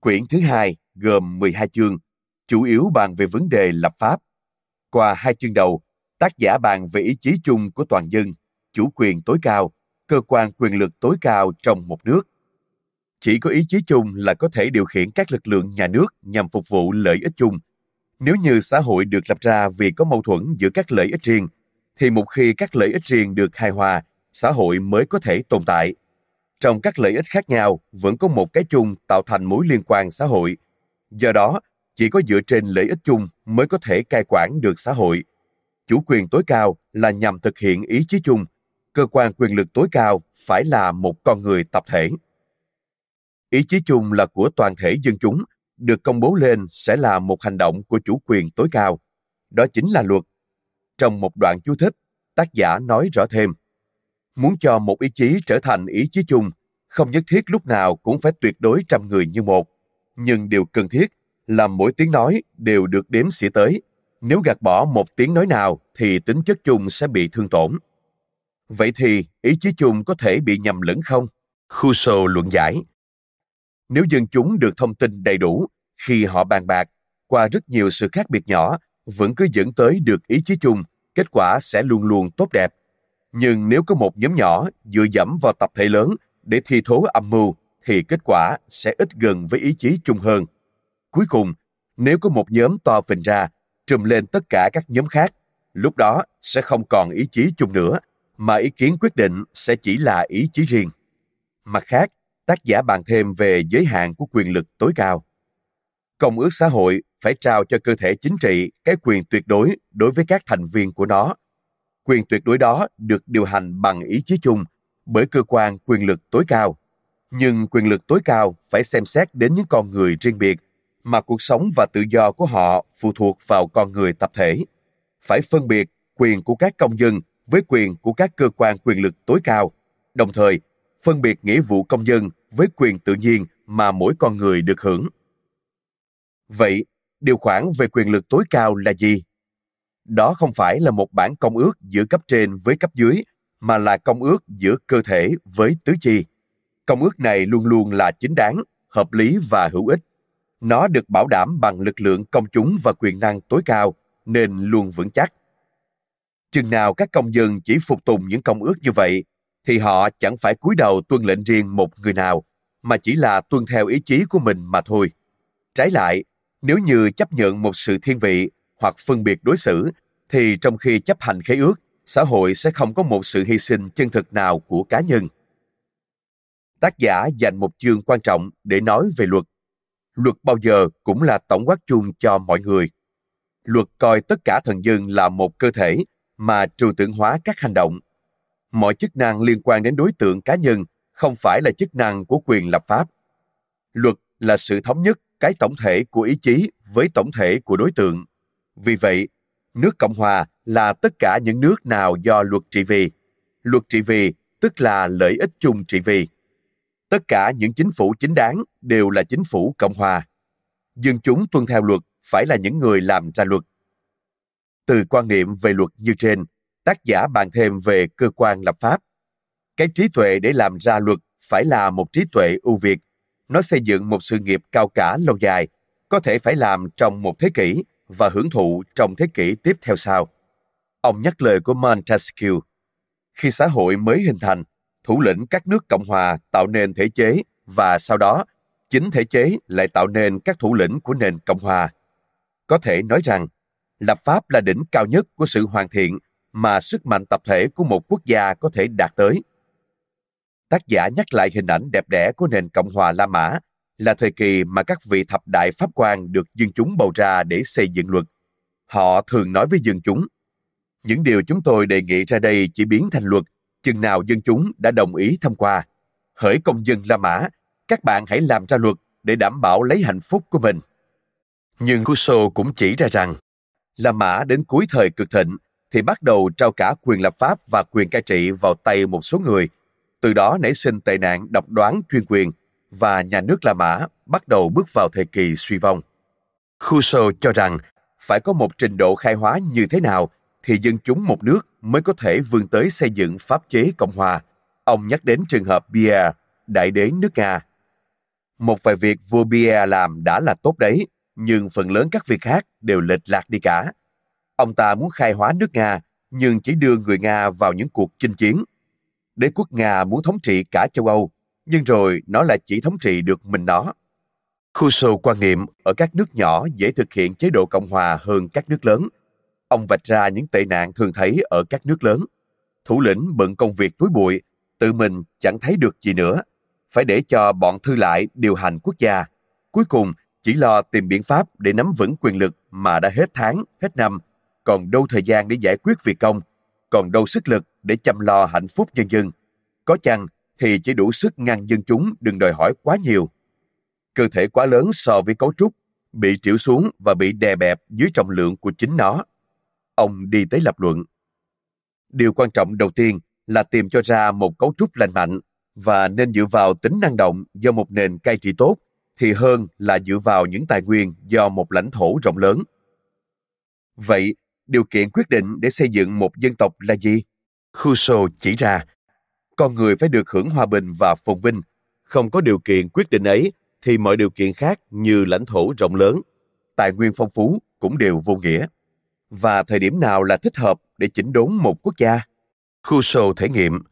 Quyển thứ hai gồm 12 chương, chủ yếu bàn về vấn đề lập pháp. Qua hai chương đầu, tác giả bàn về ý chí chung của toàn dân, chủ quyền tối cao, cơ quan quyền lực tối cao trong một nước chỉ có ý chí chung là có thể điều khiển các lực lượng nhà nước nhằm phục vụ lợi ích chung. Nếu như xã hội được lập ra vì có mâu thuẫn giữa các lợi ích riêng, thì một khi các lợi ích riêng được hài hòa, xã hội mới có thể tồn tại. Trong các lợi ích khác nhau, vẫn có một cái chung tạo thành mối liên quan xã hội. Do đó, chỉ có dựa trên lợi ích chung mới có thể cai quản được xã hội. Chủ quyền tối cao là nhằm thực hiện ý chí chung. Cơ quan quyền lực tối cao phải là một con người tập thể ý chí chung là của toàn thể dân chúng, được công bố lên sẽ là một hành động của chủ quyền tối cao. Đó chính là luật. Trong một đoạn chú thích, tác giả nói rõ thêm. Muốn cho một ý chí trở thành ý chí chung, không nhất thiết lúc nào cũng phải tuyệt đối trăm người như một. Nhưng điều cần thiết là mỗi tiếng nói đều được đếm xỉa tới. Nếu gạt bỏ một tiếng nói nào thì tính chất chung sẽ bị thương tổn. Vậy thì ý chí chung có thể bị nhầm lẫn không? Husserl luận giải nếu dân chúng được thông tin đầy đủ, khi họ bàn bạc, qua rất nhiều sự khác biệt nhỏ, vẫn cứ dẫn tới được ý chí chung, kết quả sẽ luôn luôn tốt đẹp. Nhưng nếu có một nhóm nhỏ dựa dẫm vào tập thể lớn để thi thố âm mưu, thì kết quả sẽ ít gần với ý chí chung hơn. Cuối cùng, nếu có một nhóm to phình ra, trùm lên tất cả các nhóm khác, lúc đó sẽ không còn ý chí chung nữa, mà ý kiến quyết định sẽ chỉ là ý chí riêng. Mặt khác tác giả bàn thêm về giới hạn của quyền lực tối cao. Công ước xã hội phải trao cho cơ thể chính trị cái quyền tuyệt đối đối với các thành viên của nó. Quyền tuyệt đối đó được điều hành bằng ý chí chung bởi cơ quan quyền lực tối cao. Nhưng quyền lực tối cao phải xem xét đến những con người riêng biệt mà cuộc sống và tự do của họ phụ thuộc vào con người tập thể. Phải phân biệt quyền của các công dân với quyền của các cơ quan quyền lực tối cao, đồng thời phân biệt nghĩa vụ công dân với quyền tự nhiên mà mỗi con người được hưởng. Vậy, điều khoản về quyền lực tối cao là gì? đó không phải là một bản công ước giữa cấp trên với cấp dưới mà là công ước giữa cơ thể với tứ chi công ước này luôn luôn là chính đáng hợp lý và hữu ích nó được bảo đảm bằng lực lượng công chúng và quyền năng tối cao nên luôn vững chắc chừng nào các công dân chỉ phục tùng những công ước như vậy thì họ chẳng phải cúi đầu tuân lệnh riêng một người nào, mà chỉ là tuân theo ý chí của mình mà thôi. Trái lại, nếu như chấp nhận một sự thiên vị hoặc phân biệt đối xử, thì trong khi chấp hành khế ước, xã hội sẽ không có một sự hy sinh chân thực nào của cá nhân. Tác giả dành một chương quan trọng để nói về luật. Luật bao giờ cũng là tổng quát chung cho mọi người. Luật coi tất cả thần dân là một cơ thể mà trừu tượng hóa các hành động mọi chức năng liên quan đến đối tượng cá nhân không phải là chức năng của quyền lập pháp. Luật là sự thống nhất cái tổng thể của ý chí với tổng thể của đối tượng. Vì vậy, nước cộng hòa là tất cả những nước nào do luật trị vì. Luật trị vì tức là lợi ích chung trị vì. Tất cả những chính phủ chính đáng đều là chính phủ cộng hòa. Dân chúng tuân theo luật phải là những người làm ra luật. Từ quan niệm về luật như trên tác giả bàn thêm về cơ quan lập pháp. Cái trí tuệ để làm ra luật phải là một trí tuệ ưu việt. Nó xây dựng một sự nghiệp cao cả lâu dài, có thể phải làm trong một thế kỷ và hưởng thụ trong thế kỷ tiếp theo sau. Ông nhắc lời của montesquieu, khi xã hội mới hình thành, thủ lĩnh các nước cộng hòa tạo nên thể chế và sau đó, chính thể chế lại tạo nên các thủ lĩnh của nền cộng hòa. Có thể nói rằng, lập pháp là đỉnh cao nhất của sự hoàn thiện mà sức mạnh tập thể của một quốc gia có thể đạt tới. Tác giả nhắc lại hình ảnh đẹp đẽ của nền cộng hòa la mã là thời kỳ mà các vị thập đại pháp quan được dân chúng bầu ra để xây dựng luật. Họ thường nói với dân chúng, những điều chúng tôi đề nghị ra đây chỉ biến thành luật, chừng nào dân chúng đã đồng ý thông qua. Hỡi công dân la mã, các bạn hãy làm ra luật để đảm bảo lấy hạnh phúc của mình. Nhưng Cuso cũng chỉ ra rằng, La Mã đến cuối thời cực thịnh thì bắt đầu trao cả quyền lập pháp và quyền cai trị vào tay một số người. Từ đó nảy sinh tệ nạn độc đoán chuyên quyền và nhà nước La Mã bắt đầu bước vào thời kỳ suy vong. Rousseau cho rằng phải có một trình độ khai hóa như thế nào thì dân chúng một nước mới có thể vươn tới xây dựng pháp chế Cộng hòa. Ông nhắc đến trường hợp Pierre, đại đế nước Nga. Một vài việc vua Pierre làm đã là tốt đấy, nhưng phần lớn các việc khác đều lệch lạc đi cả. Ông ta muốn khai hóa nước Nga, nhưng chỉ đưa người Nga vào những cuộc chinh chiến. Đế quốc Nga muốn thống trị cả châu Âu, nhưng rồi nó lại chỉ thống trị được mình nó. Rousseau quan niệm ở các nước nhỏ dễ thực hiện chế độ cộng hòa hơn các nước lớn. Ông vạch ra những tệ nạn thường thấy ở các nước lớn. Thủ lĩnh bận công việc túi bụi, tự mình chẳng thấy được gì nữa. Phải để cho bọn thư lại điều hành quốc gia. Cuối cùng, chỉ lo tìm biện pháp để nắm vững quyền lực mà đã hết tháng, hết năm, còn đâu thời gian để giải quyết việc công, còn đâu sức lực để chăm lo hạnh phúc nhân dân. Có chăng thì chỉ đủ sức ngăn dân chúng đừng đòi hỏi quá nhiều. Cơ thể quá lớn so với cấu trúc, bị triểu xuống và bị đè bẹp dưới trọng lượng của chính nó. Ông đi tới lập luận. Điều quan trọng đầu tiên là tìm cho ra một cấu trúc lành mạnh và nên dựa vào tính năng động do một nền cai trị tốt thì hơn là dựa vào những tài nguyên do một lãnh thổ rộng lớn. Vậy, điều kiện quyết định để xây dựng một dân tộc là gì? Rousseau chỉ ra, con người phải được hưởng hòa bình và phồn vinh. Không có điều kiện quyết định ấy thì mọi điều kiện khác như lãnh thổ rộng lớn, tài nguyên phong phú cũng đều vô nghĩa. Và thời điểm nào là thích hợp để chỉnh đốn một quốc gia? Rousseau thể nghiệm,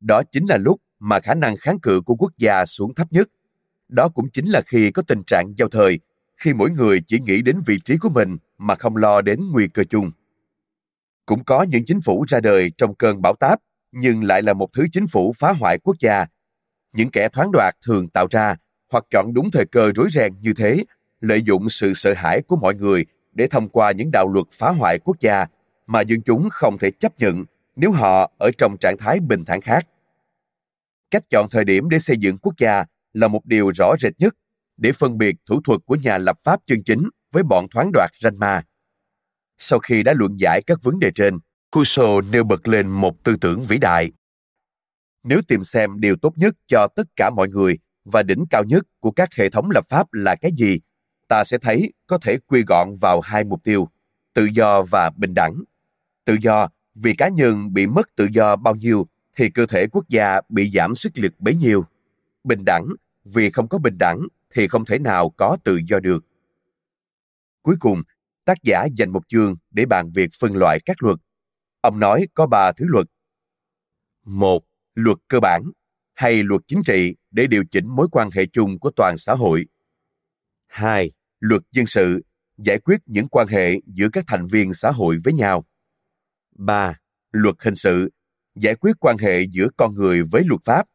đó chính là lúc mà khả năng kháng cự của quốc gia xuống thấp nhất đó cũng chính là khi có tình trạng giao thời, khi mỗi người chỉ nghĩ đến vị trí của mình mà không lo đến nguy cơ chung. Cũng có những chính phủ ra đời trong cơn bão táp, nhưng lại là một thứ chính phủ phá hoại quốc gia. Những kẻ thoáng đoạt thường tạo ra hoặc chọn đúng thời cơ rối ren như thế, lợi dụng sự sợ hãi của mọi người để thông qua những đạo luật phá hoại quốc gia mà dân chúng không thể chấp nhận nếu họ ở trong trạng thái bình thản khác. Cách chọn thời điểm để xây dựng quốc gia là một điều rõ rệt nhất để phân biệt thủ thuật của nhà lập pháp chân chính với bọn thoáng đoạt ranh ma. Sau khi đã luận giải các vấn đề trên, Kuso nêu bật lên một tư tưởng vĩ đại. Nếu tìm xem điều tốt nhất cho tất cả mọi người và đỉnh cao nhất của các hệ thống lập pháp là cái gì, ta sẽ thấy có thể quy gọn vào hai mục tiêu. tự do và bình đẳng. Tự do vì cá nhân bị mất tự do bao nhiêu thì cơ thể quốc gia bị giảm sức lực bấy nhiêu. Bình đẳng vì không có bình đẳng thì không thể nào có tự do được. Cuối cùng, tác giả dành một chương để bàn việc phân loại các luật. Ông nói có ba thứ luật. Một, luật cơ bản hay luật chính trị để điều chỉnh mối quan hệ chung của toàn xã hội. Hai, luật dân sự giải quyết những quan hệ giữa các thành viên xã hội với nhau. Ba, luật hình sự giải quyết quan hệ giữa con người với luật pháp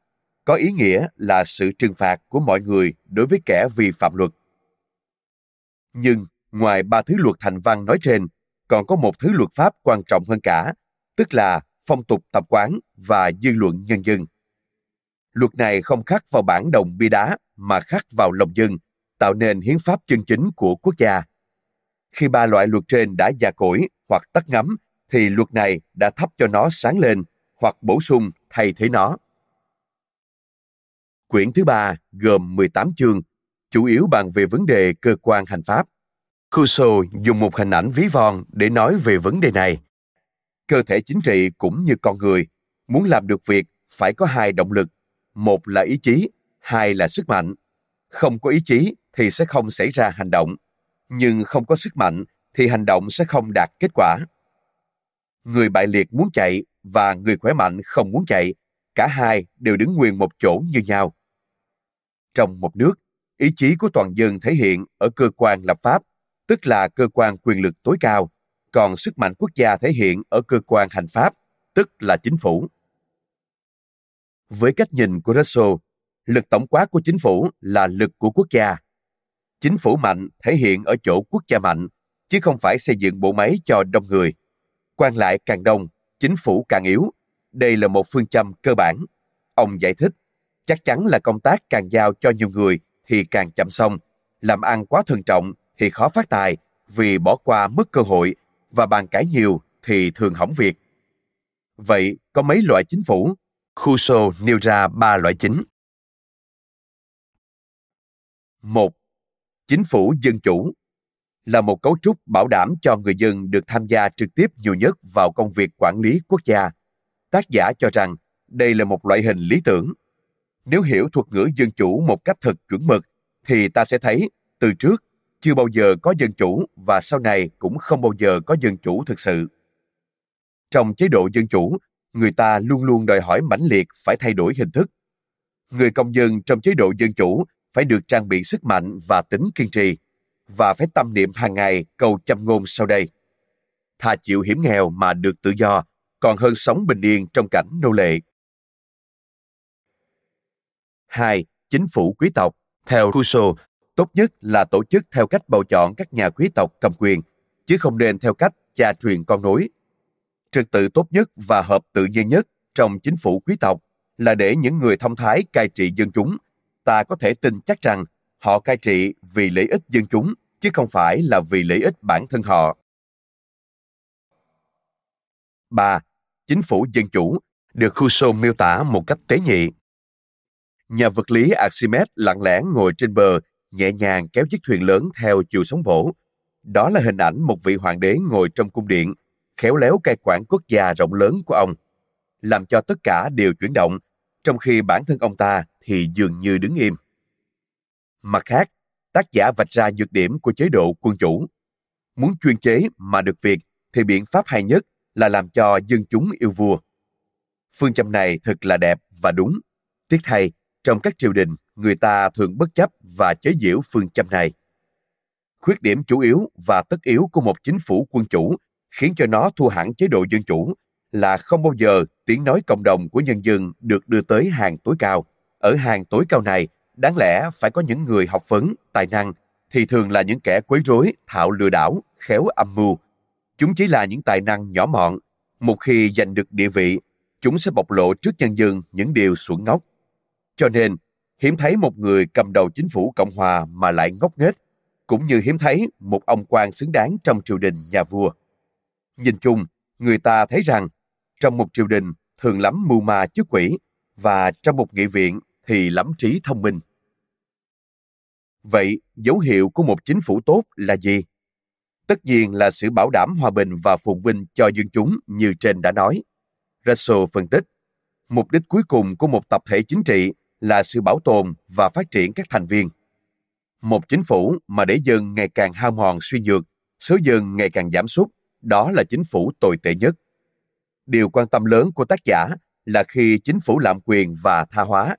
có ý nghĩa là sự trừng phạt của mọi người đối với kẻ vi phạm luật. Nhưng ngoài ba thứ luật thành văn nói trên, còn có một thứ luật pháp quan trọng hơn cả, tức là phong tục tập quán và dư luận nhân dân. Luật này không khắc vào bản đồng bi đá mà khắc vào lòng dân, tạo nên hiến pháp chân chính của quốc gia. Khi ba loại luật trên đã già cỗi hoặc tắt ngấm, thì luật này đã thắp cho nó sáng lên hoặc bổ sung thay thế nó. Quyển thứ ba gồm 18 chương, chủ yếu bàn về vấn đề cơ quan hành pháp. Rousseau dùng một hình ảnh ví von để nói về vấn đề này. Cơ thể chính trị cũng như con người, muốn làm được việc phải có hai động lực, một là ý chí, hai là sức mạnh. Không có ý chí thì sẽ không xảy ra hành động, nhưng không có sức mạnh thì hành động sẽ không đạt kết quả. Người bại liệt muốn chạy và người khỏe mạnh không muốn chạy, cả hai đều đứng nguyên một chỗ như nhau. Trong một nước, ý chí của toàn dân thể hiện ở cơ quan lập pháp, tức là cơ quan quyền lực tối cao, còn sức mạnh quốc gia thể hiện ở cơ quan hành pháp, tức là chính phủ. Với cách nhìn của Russell, lực tổng quát của chính phủ là lực của quốc gia. Chính phủ mạnh thể hiện ở chỗ quốc gia mạnh, chứ không phải xây dựng bộ máy cho đông người. Quan lại càng đông, chính phủ càng yếu. Đây là một phương châm cơ bản. Ông giải thích, chắc chắn là công tác càng giao cho nhiều người thì càng chậm xong. Làm ăn quá thận trọng thì khó phát tài vì bỏ qua mất cơ hội và bàn cãi nhiều thì thường hỏng việc. Vậy có mấy loại chính phủ? Rousseau nêu ra ba loại chính. Một, chính phủ dân chủ là một cấu trúc bảo đảm cho người dân được tham gia trực tiếp nhiều nhất vào công việc quản lý quốc gia. Tác giả cho rằng đây là một loại hình lý tưởng. Nếu hiểu thuật ngữ dân chủ một cách thật chuẩn mực, thì ta sẽ thấy từ trước chưa bao giờ có dân chủ và sau này cũng không bao giờ có dân chủ thực sự. Trong chế độ dân chủ, người ta luôn luôn đòi hỏi mãnh liệt phải thay đổi hình thức. Người công dân trong chế độ dân chủ phải được trang bị sức mạnh và tính kiên trì, và phải tâm niệm hàng ngày câu châm ngôn sau đây. Thà chịu hiểm nghèo mà được tự do, còn hơn sống bình yên trong cảnh nô lệ. 2. Chính phủ quý tộc. Theo Rousseau, tốt nhất là tổ chức theo cách bầu chọn các nhà quý tộc cầm quyền, chứ không nên theo cách cha truyền con nối. Trật tự tốt nhất và hợp tự nhiên nhất trong chính phủ quý tộc là để những người thông thái cai trị dân chúng. Ta có thể tin chắc rằng họ cai trị vì lợi ích dân chúng, chứ không phải là vì lợi ích bản thân họ. 3. Chính phủ dân chủ được Rousseau miêu tả một cách tế nhị. Nhà vật lý Archimedes lặng lẽ ngồi trên bờ, nhẹ nhàng kéo chiếc thuyền lớn theo chiều sóng vỗ. Đó là hình ảnh một vị hoàng đế ngồi trong cung điện, khéo léo cai quản quốc gia rộng lớn của ông, làm cho tất cả đều chuyển động, trong khi bản thân ông ta thì dường như đứng im. Mặt khác, tác giả vạch ra nhược điểm của chế độ quân chủ. Muốn chuyên chế mà được việc thì biện pháp hay nhất là làm cho dân chúng yêu vua. Phương châm này thật là đẹp và đúng. Tiếc thay, trong các triều đình, người ta thường bất chấp và chế giễu phương châm này. Khuyết điểm chủ yếu và tất yếu của một chính phủ quân chủ khiến cho nó thua hẳn chế độ dân chủ là không bao giờ tiếng nói cộng đồng của nhân dân được đưa tới hàng tối cao. Ở hàng tối cao này đáng lẽ phải có những người học vấn, tài năng, thì thường là những kẻ quấy rối, thạo lừa đảo, khéo âm mưu. Chúng chỉ là những tài năng nhỏ mọn. Một khi giành được địa vị, chúng sẽ bộc lộ trước nhân dân những điều xuẩn ngốc. Cho nên, hiếm thấy một người cầm đầu chính phủ Cộng hòa mà lại ngốc nghếch, cũng như hiếm thấy một ông quan xứng đáng trong triều đình nhà vua. Nhìn chung, người ta thấy rằng trong một triều đình thường lắm mưu ma chứ quỷ và trong một nghị viện thì lắm trí thông minh. Vậy, dấu hiệu của một chính phủ tốt là gì? tất nhiên là sự bảo đảm hòa bình và phồn vinh cho dân chúng như trên đã nói. Russell phân tích, mục đích cuối cùng của một tập thể chính trị là sự bảo tồn và phát triển các thành viên. Một chính phủ mà để dân ngày càng hao mòn suy nhược, số dân ngày càng giảm sút, đó là chính phủ tồi tệ nhất. Điều quan tâm lớn của tác giả là khi chính phủ lạm quyền và tha hóa.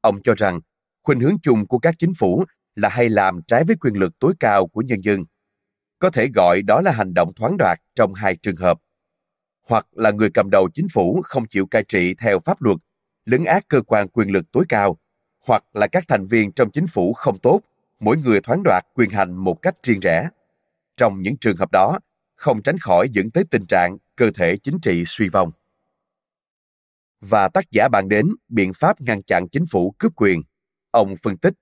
Ông cho rằng khuynh hướng chung của các chính phủ là hay làm trái với quyền lực tối cao của nhân dân. Có thể gọi đó là hành động thoáng đoạt trong hai trường hợp. Hoặc là người cầm đầu chính phủ không chịu cai trị theo pháp luật, lấn át cơ quan quyền lực tối cao, hoặc là các thành viên trong chính phủ không tốt, mỗi người thoáng đoạt quyền hành một cách riêng rẽ. Trong những trường hợp đó, không tránh khỏi dẫn tới tình trạng cơ thể chính trị suy vong. Và tác giả bàn đến biện pháp ngăn chặn chính phủ cướp quyền. Ông phân tích,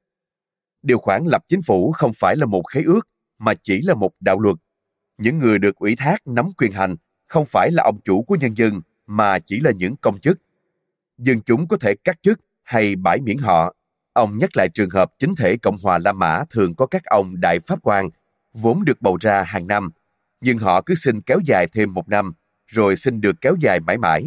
điều khoản lập chính phủ không phải là một khế ước, mà chỉ là một đạo luật. Những người được ủy thác nắm quyền hành không phải là ông chủ của nhân dân, mà chỉ là những công chức. Dân chúng có thể cắt chức hay bãi miễn họ. Ông nhắc lại trường hợp chính thể Cộng hòa La Mã thường có các ông đại pháp quan, vốn được bầu ra hàng năm, nhưng họ cứ xin kéo dài thêm một năm, rồi xin được kéo dài mãi mãi.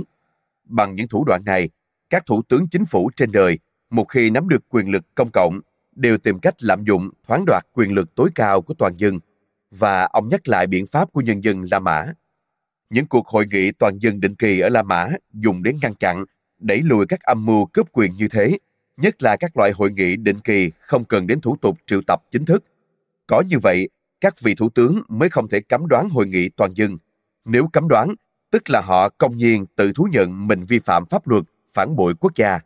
Bằng những thủ đoạn này, các thủ tướng chính phủ trên đời, một khi nắm được quyền lực công cộng, đều tìm cách lạm dụng, thoáng đoạt quyền lực tối cao của toàn dân. Và ông nhắc lại biện pháp của nhân dân La Mã. Những cuộc hội nghị toàn dân định kỳ ở La Mã dùng để ngăn chặn, đẩy lùi các âm mưu cướp quyền như thế, nhất là các loại hội nghị định kỳ không cần đến thủ tục triệu tập chính thức. Có như vậy, các vị thủ tướng mới không thể cấm đoán hội nghị toàn dân. Nếu cấm đoán, tức là họ công nhiên tự thú nhận mình vi phạm pháp luật, phản bội quốc gia.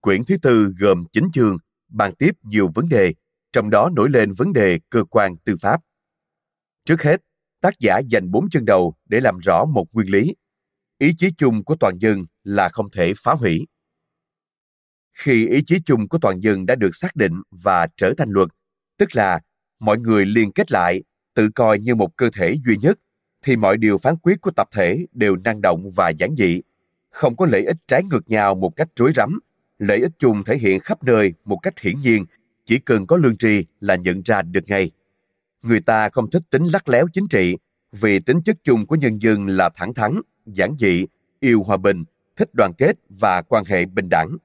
Quyển thứ tư gồm 9 chương, bàn tiếp nhiều vấn đề, trong đó nổi lên vấn đề cơ quan tư pháp. Trước hết, tác giả dành bốn chương đầu để làm rõ một nguyên lý. Ý chí chung của toàn dân là không thể phá hủy. Khi ý chí chung của toàn dân đã được xác định và trở thành luật, tức là mọi người liên kết lại, tự coi như một cơ thể duy nhất, thì mọi điều phán quyết của tập thể đều năng động và giản dị, không có lợi ích trái ngược nhau một cách rối rắm. Lợi ích chung thể hiện khắp nơi một cách hiển nhiên, chỉ cần có lương tri là nhận ra được ngay. Người ta không thích tính lắc léo chính trị, vì tính chất chung của nhân dân là thẳng thắn, giản dị, yêu hòa bình, thích đoàn kết và quan hệ bình đẳng.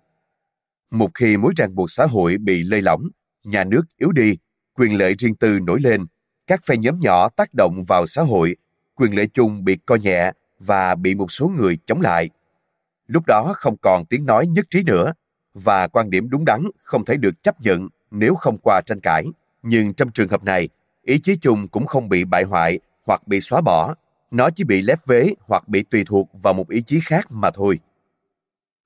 Một khi mối ràng buộc xã hội bị lơi lỏng, nhà nước yếu đi quyền lợi riêng tư nổi lên, các phe nhóm nhỏ tác động vào xã hội, quyền lợi chung bị coi nhẹ và bị một số người chống lại. Lúc đó không còn tiếng nói nhất trí nữa và quan điểm đúng đắn không thể được chấp nhận nếu không qua tranh cãi. Nhưng trong trường hợp này, ý chí chung cũng không bị bại hoại hoặc bị xóa bỏ, nó chỉ bị lép vế hoặc bị tùy thuộc vào một ý chí khác mà thôi.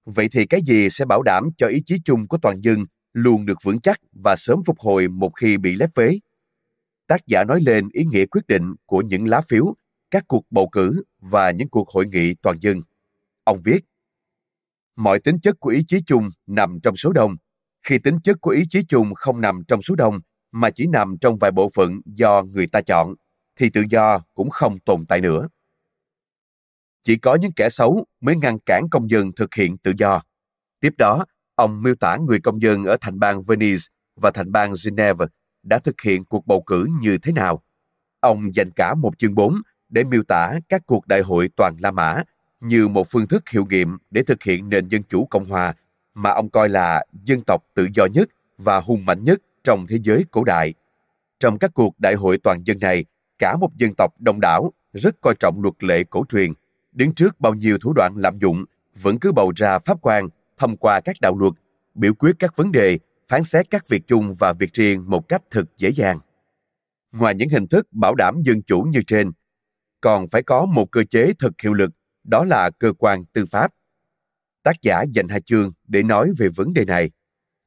Vậy thì cái gì sẽ bảo đảm cho ý chí chung của toàn dân luôn được vững chắc và sớm phục hồi một khi bị lép vế. Tác giả nói lên ý nghĩa quyết định của những lá phiếu, các cuộc bầu cử và những cuộc hội nghị toàn dân. Ông viết, Mọi tính chất của ý chí chung nằm trong số đông. Khi tính chất của ý chí chung không nằm trong số đông, mà chỉ nằm trong vài bộ phận do người ta chọn, thì tự do cũng không tồn tại nữa. Chỉ có những kẻ xấu mới ngăn cản công dân thực hiện tự do. Tiếp đó, Ông miêu tả người công dân ở thành bang Venice và thành bang Geneva đã thực hiện cuộc bầu cử như thế nào. Ông dành cả một chương 4 để miêu tả các cuộc đại hội toàn La Mã như một phương thức hiệu nghiệm để thực hiện nền dân chủ Cộng hòa mà ông coi là dân tộc tự do nhất và hùng mạnh nhất trong thế giới cổ đại. Trong các cuộc đại hội toàn dân này, cả một dân tộc đông đảo rất coi trọng luật lệ cổ truyền, đứng trước bao nhiêu thủ đoạn lạm dụng, vẫn cứ bầu ra pháp quan thông qua các đạo luật, biểu quyết các vấn đề, phán xét các việc chung và việc riêng một cách thật dễ dàng. Ngoài những hình thức bảo đảm dân chủ như trên, còn phải có một cơ chế thực hiệu lực, đó là cơ quan tư pháp. Tác giả dành hai chương để nói về vấn đề này.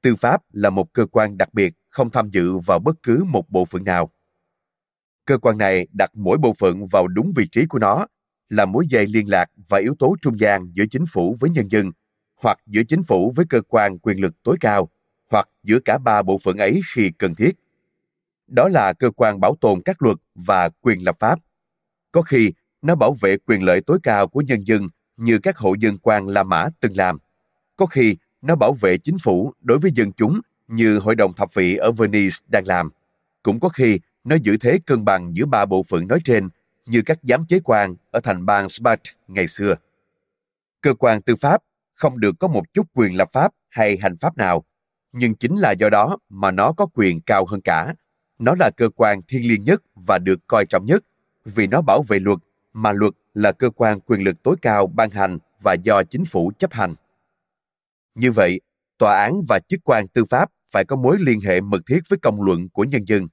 Tư pháp là một cơ quan đặc biệt không tham dự vào bất cứ một bộ phận nào. Cơ quan này đặt mỗi bộ phận vào đúng vị trí của nó, là mối dây liên lạc và yếu tố trung gian giữa chính phủ với nhân dân – hoặc giữa chính phủ với cơ quan quyền lực tối cao, hoặc giữa cả ba bộ phận ấy khi cần thiết. Đó là cơ quan bảo tồn các luật và quyền lập pháp. Có khi nó bảo vệ quyền lợi tối cao của nhân dân như các hộ dân quan La Mã từng làm. Có khi nó bảo vệ chính phủ đối với dân chúng như Hội đồng thập vị ở Venice đang làm. Cũng có khi nó giữ thế cân bằng giữa ba bộ phận nói trên như các giám chế quan ở thành bang Spat ngày xưa. Cơ quan tư pháp không được có một chút quyền lập pháp hay hành pháp nào, nhưng chính là do đó mà nó có quyền cao hơn cả. Nó là cơ quan thiêng liêng nhất và được coi trọng nhất vì nó bảo vệ luật, mà luật là cơ quan quyền lực tối cao ban hành và do chính phủ chấp hành. Như vậy, tòa án và chức quan tư pháp phải có mối liên hệ mật thiết với công luận của nhân dân.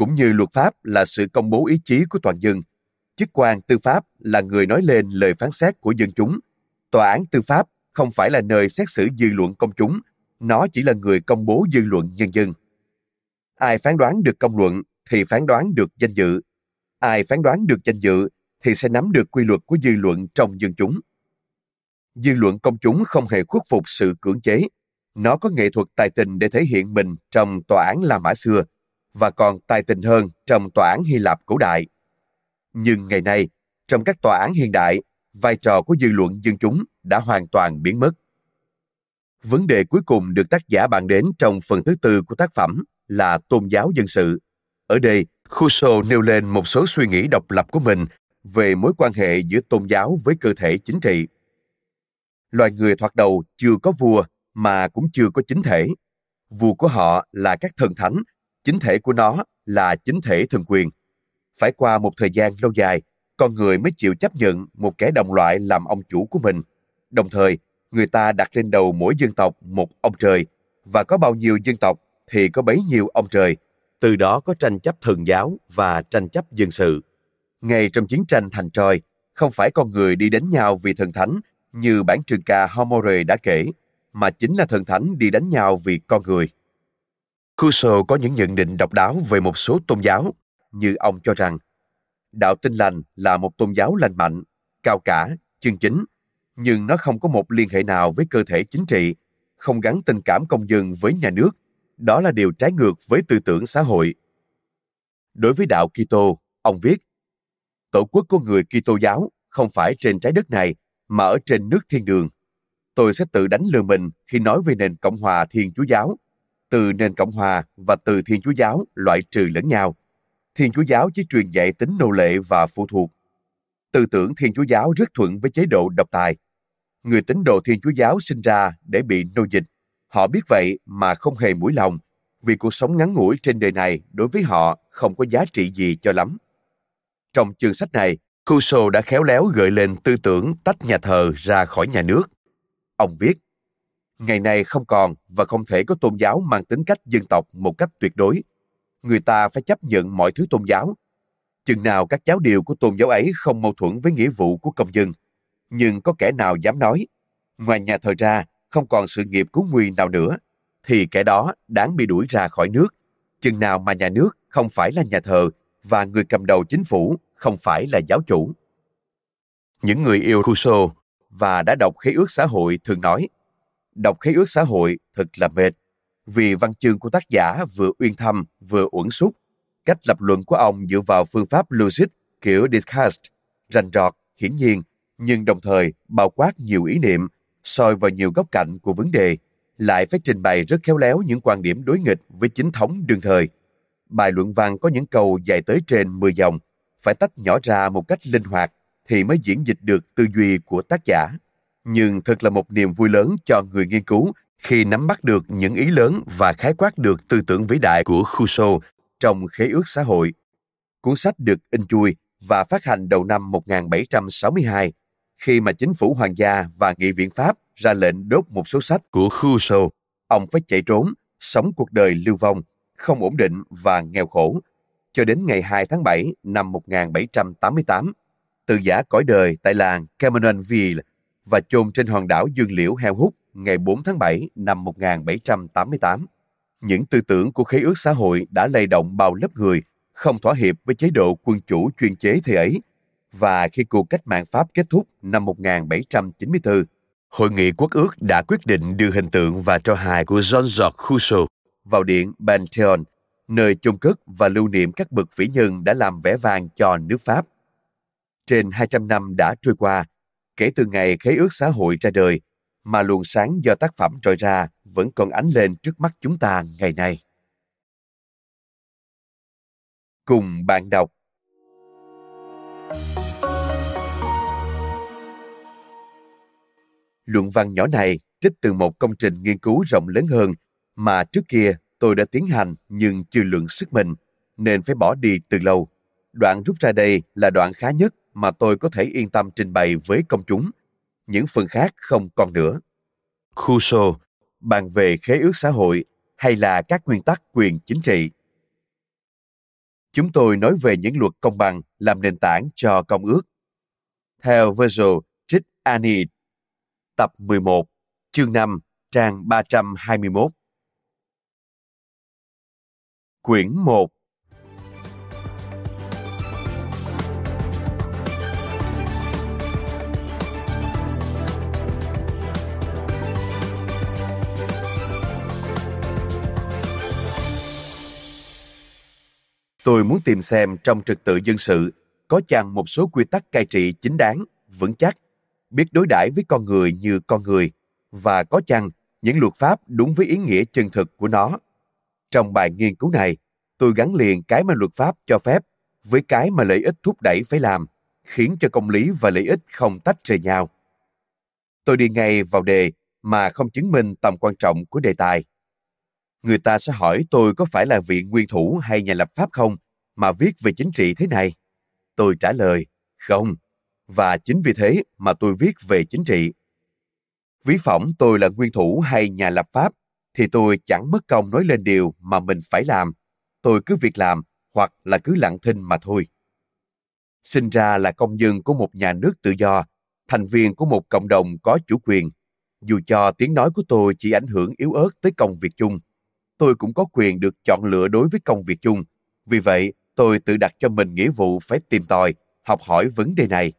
Cũng như luật pháp là sự công bố ý chí của toàn dân, chức quan tư pháp là người nói lên lời phán xét của dân chúng. Tòa án tư pháp không phải là nơi xét xử dư luận công chúng, nó chỉ là người công bố dư luận nhân dân. Ai phán đoán được công luận thì phán đoán được danh dự. Ai phán đoán được danh dự thì sẽ nắm được quy luật của dư luận trong dân chúng. Dư luận công chúng không hề khuất phục sự cưỡng chế. Nó có nghệ thuật tài tình để thể hiện mình trong tòa án La Mã xưa và còn tài tình hơn trong tòa án Hy Lạp cổ đại. Nhưng ngày nay, trong các tòa án hiện đại, vai trò của dư luận dân chúng đã hoàn toàn biến mất. Vấn đề cuối cùng được tác giả bàn đến trong phần thứ tư của tác phẩm là tôn giáo dân sự. Ở đây, Rousseau nêu lên một số suy nghĩ độc lập của mình về mối quan hệ giữa tôn giáo với cơ thể chính trị. Loài người thoạt đầu chưa có vua mà cũng chưa có chính thể. Vua của họ là các thần thánh, chính thể của nó là chính thể thần quyền. Phải qua một thời gian lâu dài, con người mới chịu chấp nhận một kẻ đồng loại làm ông chủ của mình. Đồng thời, người ta đặt lên đầu mỗi dân tộc một ông trời, và có bao nhiêu dân tộc thì có bấy nhiêu ông trời. Từ đó có tranh chấp thần giáo và tranh chấp dân sự. Ngay trong chiến tranh thành Troy, không phải con người đi đánh nhau vì thần thánh như bản trường ca Homore đã kể, mà chính là thần thánh đi đánh nhau vì con người. Rousseau có những nhận định độc đáo về một số tôn giáo, như ông cho rằng đạo tin lành là một tôn giáo lành mạnh, cao cả, chân chính, nhưng nó không có một liên hệ nào với cơ thể chính trị, không gắn tình cảm công dân với nhà nước. Đó là điều trái ngược với tư tưởng xã hội. Đối với đạo Kitô, ông viết, tổ quốc của người Kitô giáo không phải trên trái đất này mà ở trên nước thiên đường. Tôi sẽ tự đánh lừa mình khi nói về nền Cộng hòa Thiên Chúa giáo. Từ nền Cộng hòa và từ Thiên Chúa giáo loại trừ lẫn nhau. Thiên Chúa giáo chỉ truyền dạy tính nô lệ và phụ thuộc. Tư tưởng Thiên Chúa giáo rất thuận với chế độ độc tài. Người tín đồ Thiên Chúa giáo sinh ra để bị nô dịch. Họ biết vậy mà không hề mũi lòng, vì cuộc sống ngắn ngủi trên đời này đối với họ không có giá trị gì cho lắm. Trong chương sách này, Cuso đã khéo léo gợi lên tư tưởng tách nhà thờ ra khỏi nhà nước. Ông viết, Ngày nay không còn và không thể có tôn giáo mang tính cách dân tộc một cách tuyệt đối. Người ta phải chấp nhận mọi thứ tôn giáo. Chừng nào các giáo điều của tôn giáo ấy không mâu thuẫn với nghĩa vụ của công dân. Nhưng có kẻ nào dám nói, ngoài nhà thờ ra không còn sự nghiệp cứu nguy nào nữa, thì kẻ đó đáng bị đuổi ra khỏi nước. Chừng nào mà nhà nước không phải là nhà thờ và người cầm đầu chính phủ không phải là giáo chủ. Những người yêu Rousseau và đã đọc khế ước xã hội thường nói đọc khế ước xã hội thật là mệt vì văn chương của tác giả vừa uyên thâm vừa uẩn xúc. Cách lập luận của ông dựa vào phương pháp logic kiểu Descartes, rành rọt, hiển nhiên, nhưng đồng thời bao quát nhiều ý niệm, soi vào nhiều góc cạnh của vấn đề, lại phải trình bày rất khéo léo những quan điểm đối nghịch với chính thống đương thời. Bài luận văn có những câu dài tới trên 10 dòng, phải tách nhỏ ra một cách linh hoạt thì mới diễn dịch được tư duy của tác giả. Nhưng thật là một niềm vui lớn cho người nghiên cứu khi nắm bắt được những ý lớn và khái quát được tư tưởng vĩ đại của Rousseau trong khế ước xã hội. Cuốn sách được in chui và phát hành đầu năm 1762 khi mà chính phủ hoàng gia và nghị viện Pháp ra lệnh đốt một số sách của Rousseau. Ông phải chạy trốn, sống cuộc đời lưu vong, không ổn định và nghèo khổ, cho đến ngày 2 tháng 7 năm 1788, tự giả cõi đời tại làng Cameronville và chôn trên hòn đảo Dương Liễu heo hút ngày 4 tháng 7 năm 1788. Những tư tưởng của khế ước xã hội đã lay động bao lớp người, không thỏa hiệp với chế độ quân chủ chuyên chế thời ấy. Và khi cuộc cách mạng Pháp kết thúc năm 1794, Hội nghị quốc ước đã quyết định đưa hình tượng và trò hài của Jean-Jacques Rousseau vào điện Pantheon, nơi chôn cất và lưu niệm các bậc vĩ nhân đã làm vẻ vang cho nước Pháp. Trên 200 năm đã trôi qua, kể từ ngày khế ước xã hội ra đời, mà luồng sáng do tác phẩm trôi ra vẫn còn ánh lên trước mắt chúng ta ngày nay. cùng bạn đọc. Luận văn nhỏ này trích từ một công trình nghiên cứu rộng lớn hơn mà trước kia tôi đã tiến hành nhưng chưa lượng sức mình nên phải bỏ đi từ lâu. Đoạn rút ra đây là đoạn khá nhất mà tôi có thể yên tâm trình bày với công chúng những phần khác không còn nữa khu sô bàn về khế ước xã hội hay là các nguyên tắc quyền chính trị chúng tôi nói về những luật công bằng làm nền tảng cho công ước. Theo Virgil trích Annie, tập 11, chương 5, trang 321. Quyển 1 Tôi muốn tìm xem trong trật tự dân sự có chăng một số quy tắc cai trị chính đáng, vững chắc, biết đối đãi với con người như con người và có chăng những luật pháp đúng với ý nghĩa chân thực của nó. Trong bài nghiên cứu này, tôi gắn liền cái mà luật pháp cho phép với cái mà lợi ích thúc đẩy phải làm, khiến cho công lý và lợi ích không tách rời nhau. Tôi đi ngay vào đề mà không chứng minh tầm quan trọng của đề tài người ta sẽ hỏi tôi có phải là vị nguyên thủ hay nhà lập pháp không mà viết về chính trị thế này? Tôi trả lời, không. Và chính vì thế mà tôi viết về chính trị. Ví phỏng tôi là nguyên thủ hay nhà lập pháp thì tôi chẳng mất công nói lên điều mà mình phải làm. Tôi cứ việc làm hoặc là cứ lặng thinh mà thôi. Sinh ra là công dân của một nhà nước tự do, thành viên của một cộng đồng có chủ quyền. Dù cho tiếng nói của tôi chỉ ảnh hưởng yếu ớt tới công việc chung tôi cũng có quyền được chọn lựa đối với công việc chung. Vì vậy, tôi tự đặt cho mình nghĩa vụ phải tìm tòi, học hỏi vấn đề này.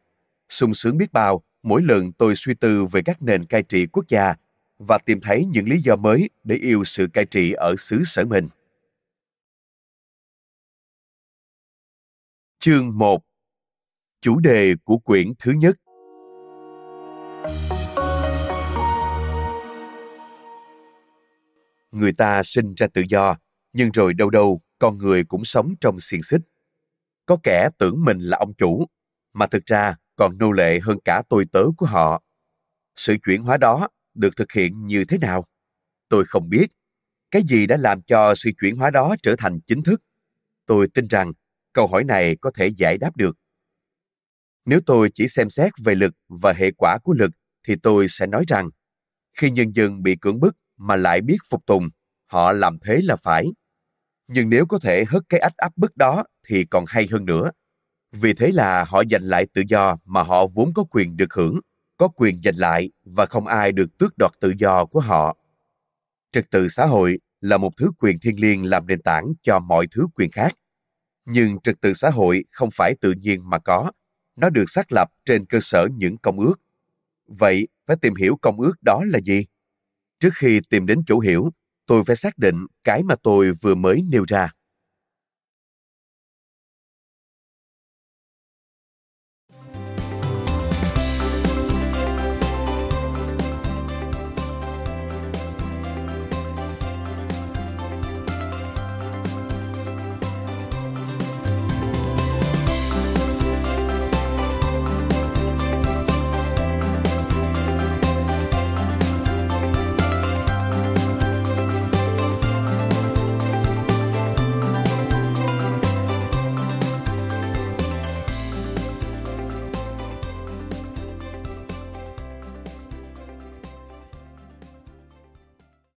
sung sướng biết bao mỗi lần tôi suy tư về các nền cai trị quốc gia và tìm thấy những lý do mới để yêu sự cai trị ở xứ sở mình. Chương 1 Chủ đề của quyển thứ nhất người ta sinh ra tự do, nhưng rồi đâu đâu con người cũng sống trong xiềng xích. Có kẻ tưởng mình là ông chủ, mà thực ra còn nô lệ hơn cả tôi tớ của họ. Sự chuyển hóa đó được thực hiện như thế nào? Tôi không biết. Cái gì đã làm cho sự chuyển hóa đó trở thành chính thức? Tôi tin rằng câu hỏi này có thể giải đáp được. Nếu tôi chỉ xem xét về lực và hệ quả của lực, thì tôi sẽ nói rằng khi nhân dân bị cưỡng bức mà lại biết phục tùng, họ làm thế là phải. Nhưng nếu có thể hất cái ách áp bức đó thì còn hay hơn nữa. Vì thế là họ giành lại tự do mà họ vốn có quyền được hưởng, có quyền giành lại và không ai được tước đoạt tự do của họ. Trật tự xã hội là một thứ quyền thiêng liêng làm nền tảng cho mọi thứ quyền khác. Nhưng trật tự xã hội không phải tự nhiên mà có, nó được xác lập trên cơ sở những công ước. Vậy phải tìm hiểu công ước đó là gì? Trước khi tìm đến chỗ hiểu, tôi phải xác định cái mà tôi vừa mới nêu ra.